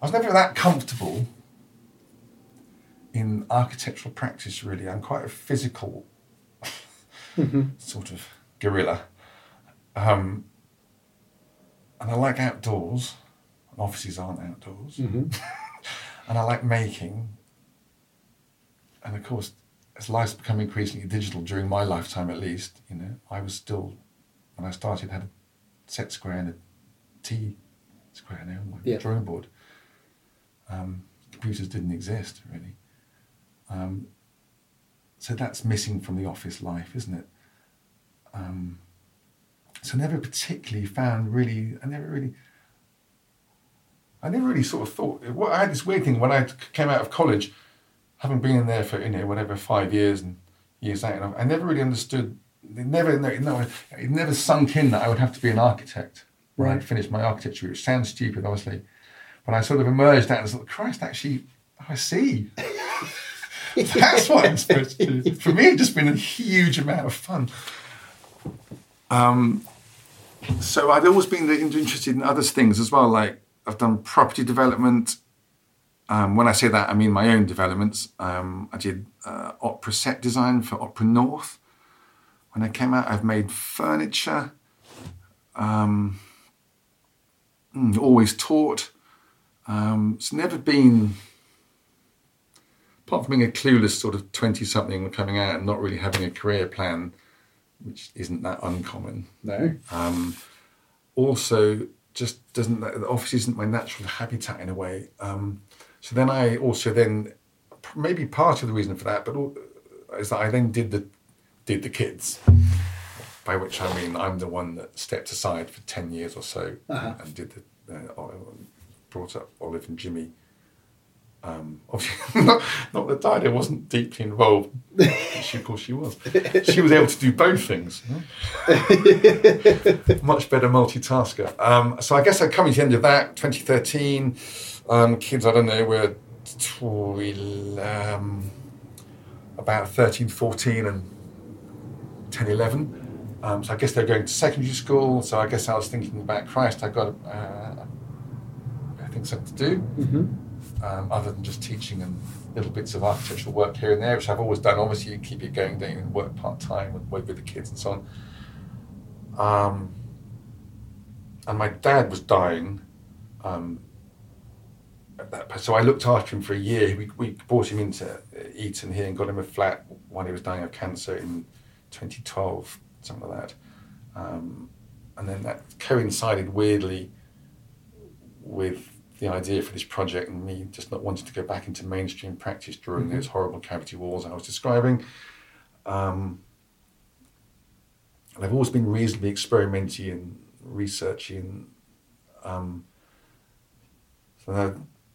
I was never that comfortable in architectural practice. Really, I'm quite a physical sort of gorilla. Um, and I like outdoors. Offices aren't outdoors. and I like making. And of course, as life's become increasingly digital during my lifetime, at least, you know, I was still when I started had a set square and a T square now, like Yeah. a drawing board. Um, computers didn't exist really. Um, so that's missing from the office life, isn't it? Um, so I never particularly found really, I never really, I never really sort of thought. What I had this weird thing when I came out of college, having been in there for you know whatever five years and years out, and I never really understood. It never, no, no, it never sunk in that I would have to be an architect when Right. I'd finished my architecture, which sounds stupid, obviously. But I sort of emerged out and thought, Christ, actually, I see. That's what I'm supposed to do. For me, it's just been a huge amount of fun. Um, so I'd always been interested in other things as well. Like I've done property development. Um, when I say that, I mean my own developments. Um, I did uh, opera set design for Opera North. When I came out, I've made furniture. Um, mm, always taught. Um, it's never been, apart from being a clueless sort of 20 something coming out and not really having a career plan, which isn't that uncommon. No. Um, also just doesn't the office isn't my natural habitat in a way. Um, so then i also then maybe part of the reason for that but is that i then did the did the kids by which i mean i'm the one that stepped aside for 10 years or so Uh-huh. and did the uh, brought up olive and jimmy um, obviously, not, not that Dido wasn't deeply involved. She, of course, she was. She was able to do both things. Much better multitasker. Um, so I guess I'm coming to the end of that. 2013, um, kids, I don't know, were um, about 13, 14, and 10, 11. Um, so I guess they're going to secondary school. So I guess I was thinking about Christ. I got uh, I think something to do. Um, other than just teaching and little bits of architectural work here and there, which I've always done. Obviously, you keep it going, don't you? And work part time and work with the kids and so on. Um, and my dad was dying. Um, so I looked after him for a year. We, we brought him into Eton here and got him a flat while he was dying of cancer in 2012, something like that. Um, and then that coincided weirdly with the idea for this project and me just not wanting to go back into mainstream practice during mm-hmm. those horrible cavity walls I was describing. Um, and I've always been reasonably experimenting and researching. Um, so I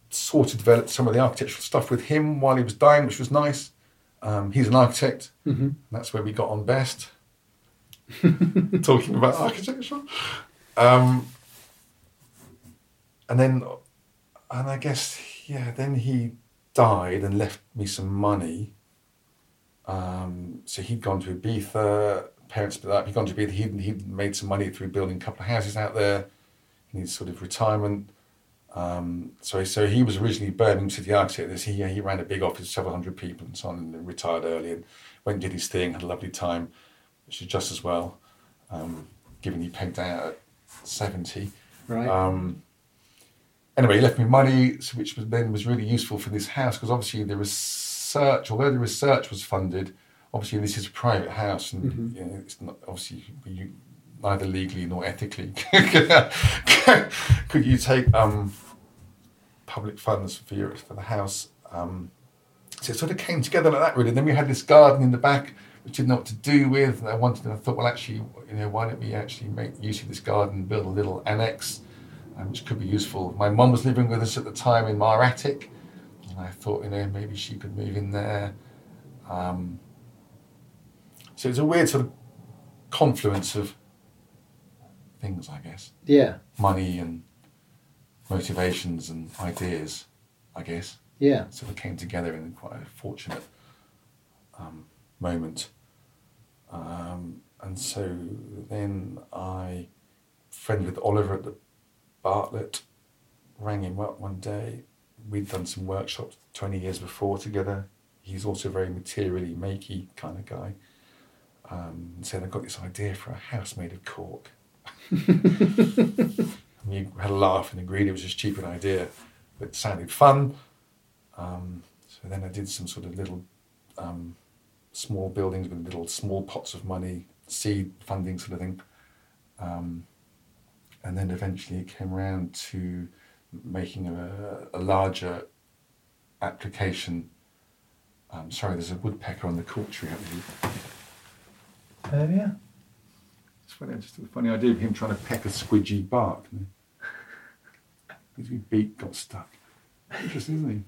sort of developed some of the architectural stuff with him while he was dying, which was nice. Um, he's an architect. Mm-hmm. that's where we got on best. Talking about architecture. Um, and then, and I guess, yeah, then he died and left me some money. Um, so he'd gone to Ibiza, parents split up, he'd gone to Ibiza, he'd, he'd made some money through building a couple of houses out there in his sort of retirement. Um, so, so he was originally Birmingham City architect. This he he ran a big office, several hundred people, and so on, and retired early and went and did his thing, had a lovely time, which is just as well, um, given he pegged out at seventy. Right. Um, anyway, he left me money, which was, then was really useful for this house because obviously the research, although the research was funded, obviously this is a private house, and mm-hmm. you know, it's not obviously you, neither legally nor ethically could you take um, public funds for your, for the house. Um, so it sort of came together like that, really. And then we had this garden in the back, which didn't know what to do with. And I wanted, and I thought, well, actually, you know, why don't we actually make use of this garden, build a little annex, which could be useful. My mum was living with us at the time in our attic, and I thought, you know, maybe she could move in there. Um, so it's a weird sort of confluence of things, I guess. Yeah. Money and motivations and ideas, I guess. Yeah. Sort of came together in quite a fortunate um, moment. Um, and so then I, friend with Oliver at the Bartlett, rang him up one day. We'd done some workshops 20 years before together. He's also a very materially makey kind of guy. Um, and said, I've got this idea for a house made of cork. we had a laugh and agreed it was just a stupid idea, but it sounded fun. Um, so then I did some sort of little um, small buildings with little small pots of money, seed funding sort of thing. Um, and then eventually it came around to making a, a larger application. Um, sorry, there's a woodpecker on the cork tree out there. Oh, yeah. It's funny, just a funny idea of him trying to peck a squidgy bark. His beak got stuck. Interesting, isn't he?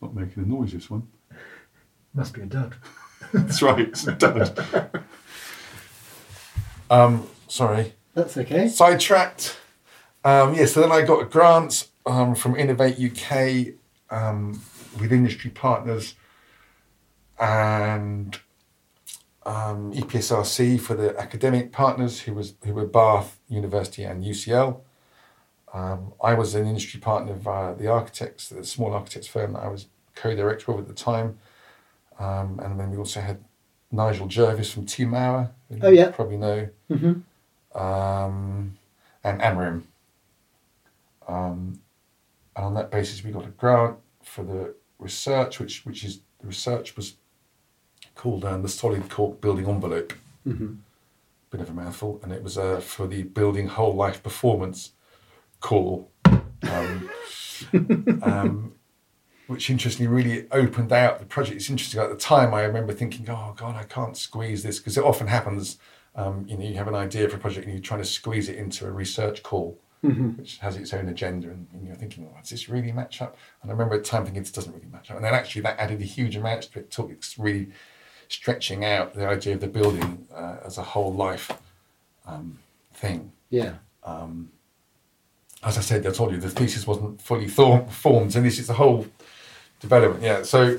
Not making a noise, this one. Must be a dud. That's right, it's a dud. um, sorry. That's okay. Sidetracked. Um, yeah, so then I got a grant um, from Innovate UK um, with industry partners and um, EPSRC for the academic partners who was who were Bath University and UCL. Um, I was an industry partner via the architects, the small architects firm that I was co-director of at the time. Um, and then we also had Nigel Jervis from Ty-Mawr, oh, yeah. probably know, mm-hmm. um, and Amorim. Um, and on that basis, we got a grant for the research, which which is the research was called um, the Solid Cork Building Envelope. Mm-hmm. Bit of a mouthful, and it was uh, for the Building Whole Life Performance call, um, um, which interestingly really opened out the project. It's interesting at the time. I remember thinking, "Oh God, I can't squeeze this," because it often happens. Um, you know, you have an idea for a project and you're trying to squeeze it into a research call. Mm-hmm. which has its own agenda, and, and you're thinking, oh, does this really match up? And I remember at the time thinking, this doesn't really match up. And then actually that added a huge amount to it, took it really stretching out the idea of the building uh, as a whole life um, thing. Yeah. Um, as I said, I told you the thesis wasn't fully formed, and this is the whole development. Yeah. So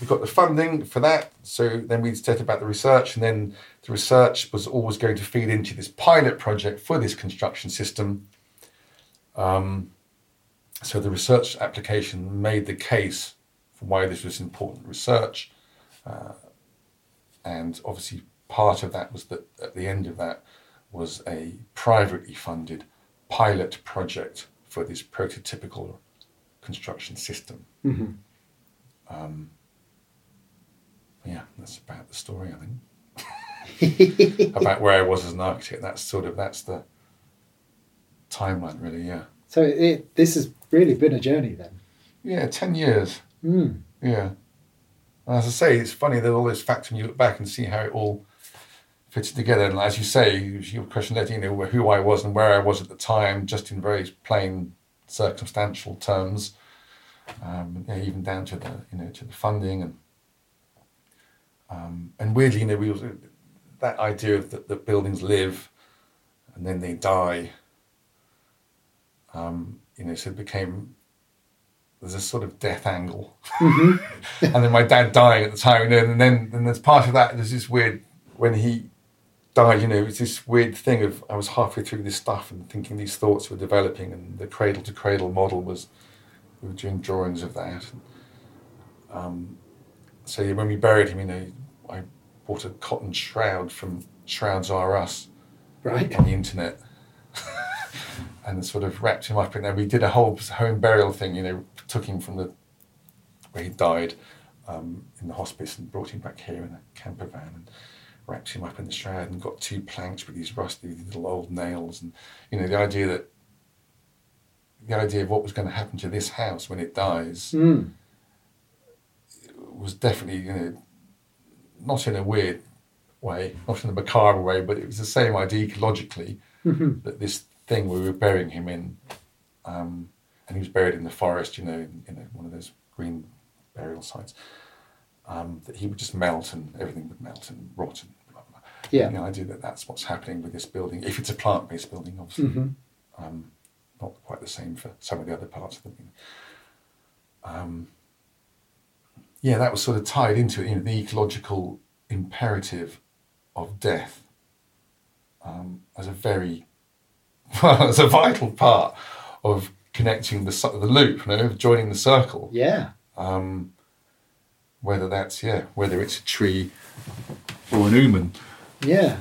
we got the funding for that. So then we set about the research, and then the research was always going to feed into this pilot project for this construction system. Um, so the research application made the case for why this was important research. Uh, and obviously, part of that was that at the end of that was a privately funded pilot project for this prototypical construction system. Mm-hmm. Um, yeah, that's about the story, I think. about where I was as an architect. That's sort of that's the timeline, really. Yeah. So it, this has really been a journey then. Yeah, ten years. Mm. Yeah. And as I say, it's funny that all those facts when you look back and see how it all fitted together. And as you say, your question led you know who I was and where I was at the time, just in very plain circumstantial terms. Um, you know, even down to the you know to the funding and um, and weirdly, you know, we also, that idea of that, that buildings live and then they die. Um, you know, so it became there's a sort of death angle, Mm-hmm. and then my dad dying at the time, you know, and then and there's part of that. There's this weird when he died, you know, it's this weird thing of I was halfway through this stuff and thinking these thoughts were developing, and the cradle to cradle model was we were doing drawings of that. Um, so yeah, when we buried him, you know, I bought a cotton shroud from Shrouds R Us Right. on the internet and sort of wrapped him up in there. We did a whole home burial thing, you know, took him from the where he died um, in the hospice and brought him back here in a camper van and wrapped him up in the shroud and got two planks with these rusty little old nails and you know the idea that the idea of what was going to happen to this house when it dies Mm. was definitely you know not in a weird way, not in a macabre way, but it was the same idea ecologically Mhm. that this thing we were burying him in, um, and he was buried in the forest, you know, in, in one of those green burial sites. Um, that he would just melt and everything would melt and rot and blah blah. Yeah. The idea that that's what's happening with this building, if it's a plant-based building, obviously, Mhm. um, not quite the same for some of the other parts of the building. Um, yeah, that was sort of tied into it, you know, the ecological imperative of death um, as a very, well, as a vital part of connecting the the loop, you know, joining the circle. Yeah. Um, whether that's yeah, whether it's a tree or an human. Yeah.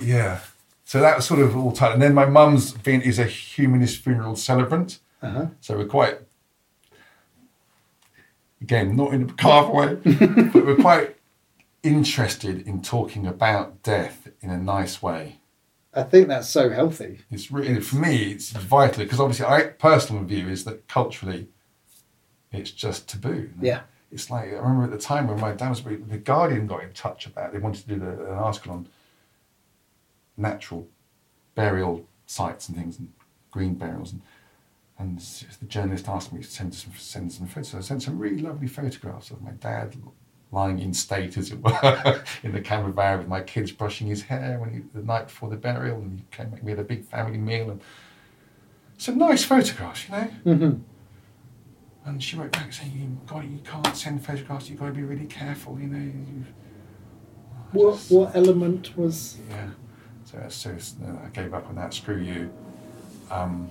Yeah. So that was sort of all tied. And then my mum's been is a humanist funeral celebrant. Uh-huh. So we're quite, again, not in a carve way, but we're quite interested in talking about death in a nice way. I think that's so healthy. It's really, for me, it's vital because obviously, I personal view is that culturally, it's just taboo. Yeah. It's like I remember at the time when my dad was the Guardian got in touch about. They wanted to do the, an article on natural burial sites and things and green burials and and the journalist asked me to send some send some photos. So I sent some really lovely photographs of my dad lying in state, as it were, in the camera van with my kids brushing his hair when he, the night before the burial, and he came back. We had a big family meal and some nice photographs, you know. Mm-hmm. And she wrote back saying, "You got you can't send photographs. You've got to be really careful, you know." What what element was? yeah. So, so uh, I gave up on that. Screw you. Um,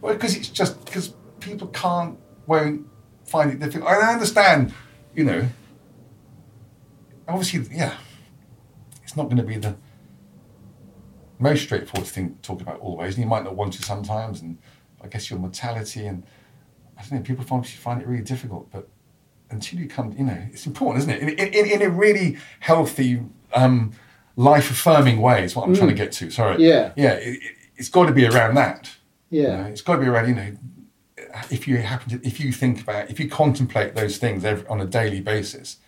well, because it's just because people can't, won't find it difficult. I understand, you know. Obviously, yeah, it's not going to be the most straightforward thing to talk about always, and you might not want to sometimes. And I guess your mortality and I don't know, people find find it really difficult, but until you come, you know, it's important, isn't it? In, in, in a really healthy, um, life affirming way is what I'm trying to get to. Sorry. Yeah. Yeah. It, it, it's got to be around that. You Yeah. know, it's got to be around, you know, if you happen to, if you think about, if you contemplate those things every, on a daily basis,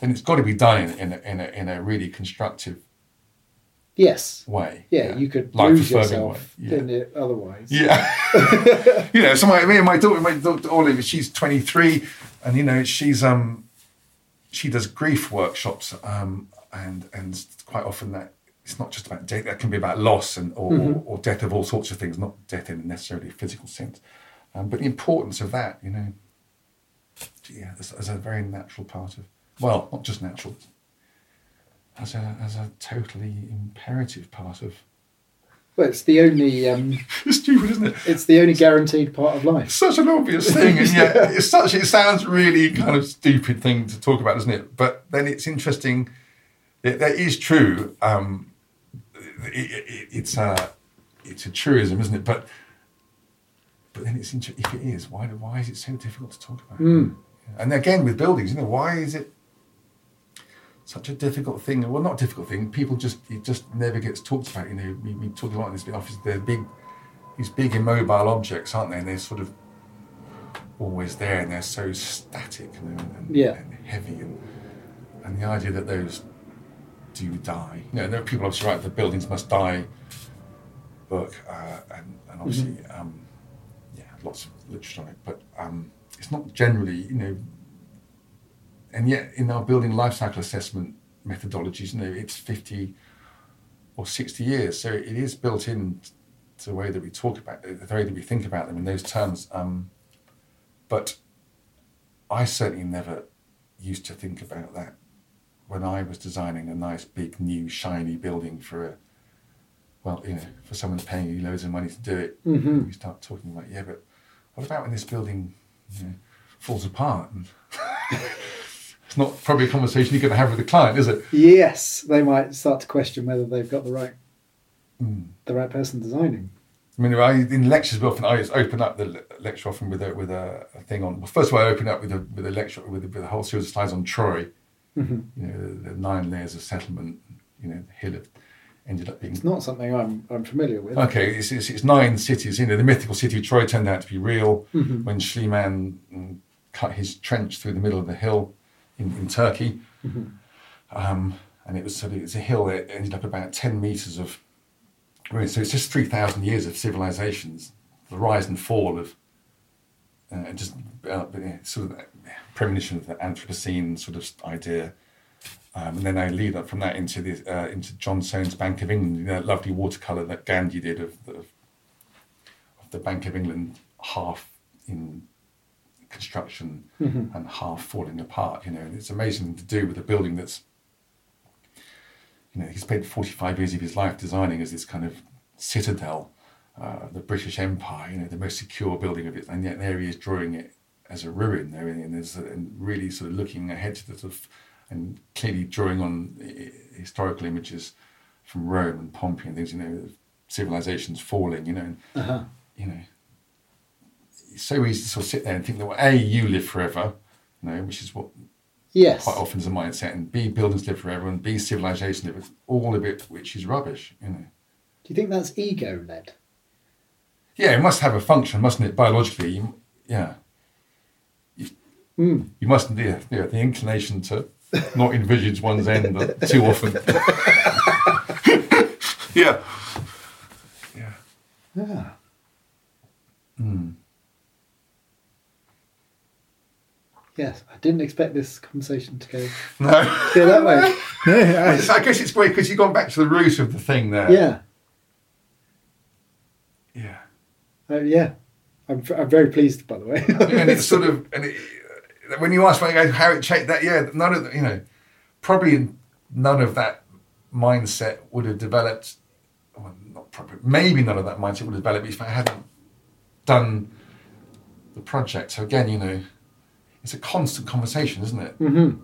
then it's got to be done in, in, a, in, a, in a really constructive Yes. way. Yeah, you could Life lose yourself way. Yeah. in it otherwise. Yeah. you know, so my, me and my daughter, my daughter Olive, she's 23, and you know, she's um, she does grief workshops, um, and and quite often that it's not just about death; that can be about loss and or, or, or death of all sorts of things, not death in necessarily a physical sense, um, but the importance of that, you know, yeah, as, as a very natural part of, well, not just natural, as a as a totally imperative part of Well, it's the only um, It's stupid, isn't it? it's the only guaranteed part of life. such an obvious thing, and yet it's such. It sounds really kind of stupid thing to talk about, doesn't it? But then it's interesting. It, that is true. Um, it, it, it's a it's a truism, isn't it? But but then it's inter- if it is, why why is it so difficult to talk about? And again, with buildings, you know, why is it such a difficult thing? Well, not difficult thing. People just it just never gets talked about. You know, we, we talk a lot in this office. They're big, these big immobile objects, aren't they? And they're sort of always there, and they're so static and, and, Yeah. and heavy, and and the idea that those do die. You know, there are people obviously write the buildings must die book, uh, and, and obviously, um, yeah, lots of literature on it, but um, it's not generally, you know, and yet in our building life cycle assessment methodologies, you know, it's 50 or 60 years, so it is built in to the way that we talk about the way that we think about them in those terms. Um, but I certainly never used to think about that when I was designing a nice, big, new, shiny building for a, well, you know, for someone paying you loads of money to do it. Mm-hmm. We start talking about, yeah, but what about when this building you know, falls apart? And it's not probably a conversation you're going to have with the client, is it? Yes, they might start to question whether they've got the right the right person designing. I mean, I, in lectures, often I just open up the lecture often with a with a, a thing on. Well, first of all, I open up with a with a lecture with a, with a whole series of slides on Troy. Mm-hmm. You know, the, the nine layers of settlement. You know, the hill of, ended up being It's not something I'm I'm familiar with. Okay, it's, it's, it's nine cities. You know, the mythical city of Troy turned out to be real Mm-hmm. when Schliemann mm, cut his trench through the middle of the hill in, in Turkey. Mm-hmm. Um, and it was sort of, it's a hill that ended up about 10 meters of ruin. So it's just 3,000 years of civilizations, the rise and fall of, uh, just uh, sort of that premonition of the Anthropocene sort of idea. Um, and then I lead up from that into the uh, into John Soane's Bank of England, you know, that lovely watercolor that Gandy did of the, of the Bank of England half in construction and half falling apart. You know, and it's amazing to do with a building that's, you know, he spent forty five years of his life designing as this kind of citadel, uh, the British Empire. You know, the most secure building of it, and yet there he is drawing it as a ruin there, and, there's and really sort of looking ahead to the sort of, and clearly drawing on historical images from Rome and Pompeii and things. You know, civilizations falling. You know, and, Uh-huh. you know, it's so easy to sort of sit there and think that well, a you live forever, you know, which is what Yes. quite often is a mindset, and b buildings live forever, and b civilization live, all of it which is rubbish. You know, Do you think that's ego led? yeah, it must have a function, mustn't it? Biologically, you, yeah. You, Hmm. you mustn't, yeah, yeah, the inclination to not envisage one's end too often. yeah. Yeah. Yeah. Yes, I didn't expect this conversation to go, No. go that way. No, I- I guess it's great because you've gone back to the root of the thing there. yeah, Yeah. uh, yeah. I'm, I'm very pleased, by the way. and it's sort of and it, when you ask me how it changed that yeah none of the, you know probably none of that mindset would have developed well, not probably maybe none of that mindset would have developed if I hadn't done the project so again you know it's a constant conversation isn't it mm-hmm.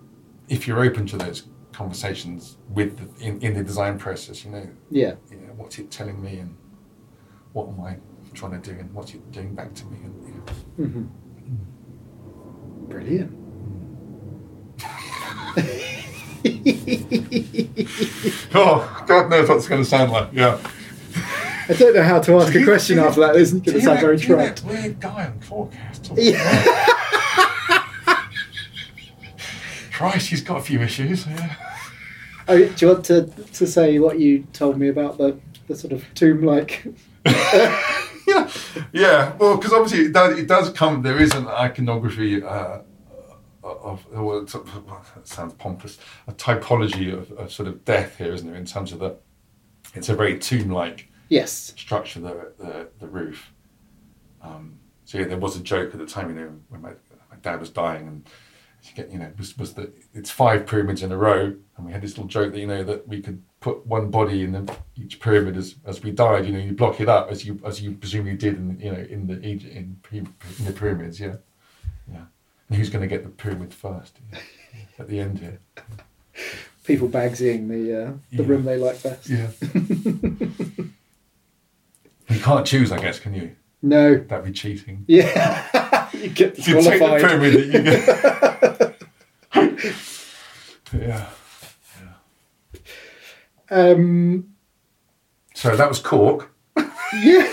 if you're open to those conversations with the, in, in the design process you know yeah. you know, what's it telling me and what am I trying to do and what's it doing back to me and you know, Brilliant. Oh, God knows what it's going to sound like. Yeah. I don't know how to ask a question after that. It's going to sound very trite. that weird guy on Forecast. Yeah. Christ, he's got a few issues. Yeah. Oh, do you want to, to say what you told me about the, the sort of tomb like? yeah, yeah. Well, because obviously it does, it does come. There is an iconography uh, of, well, it sounds pompous, a typology of, of sort of death here, isn't there? In terms of the, it's a very tomb-like Yes. structure, the the, the roof. Um, so yeah, there was a joke at the time, you know, when my, my dad was dying, and you get, you know, was, was that it's five pyramids in a row, and we had this little joke that you know that we could put one body in the, each pyramid as, as we died. You know, you block it up as you as you presumably did in you know in the Egypt, in, in the pyramids. Yeah, yeah. And who's going to get the pyramid first yeah, at the end here? People bagsying the uh, the Yeah. room they like best. Yeah. you can't choose, I guess, can you? No. That'd be cheating. Yeah. you get If you take the disqualified. pyramid that you get. yeah. Um, So that was Cork. yeah.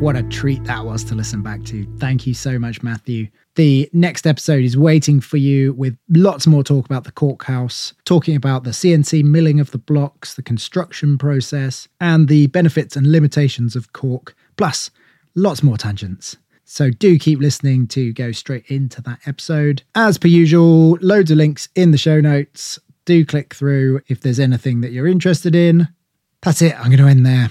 What a treat that was to listen back to. Thank you so much, Matthew. The next episode is waiting for you with lots more talk about the Cork House, talking about the CNC milling of the blocks, the construction process, and the benefits and limitations of Cork, plus lots more tangents. So do keep listening to go straight into that episode. As per usual, loads of links in the show notes. Do click through if there's anything that you're interested in. That's it. I'm going to end there.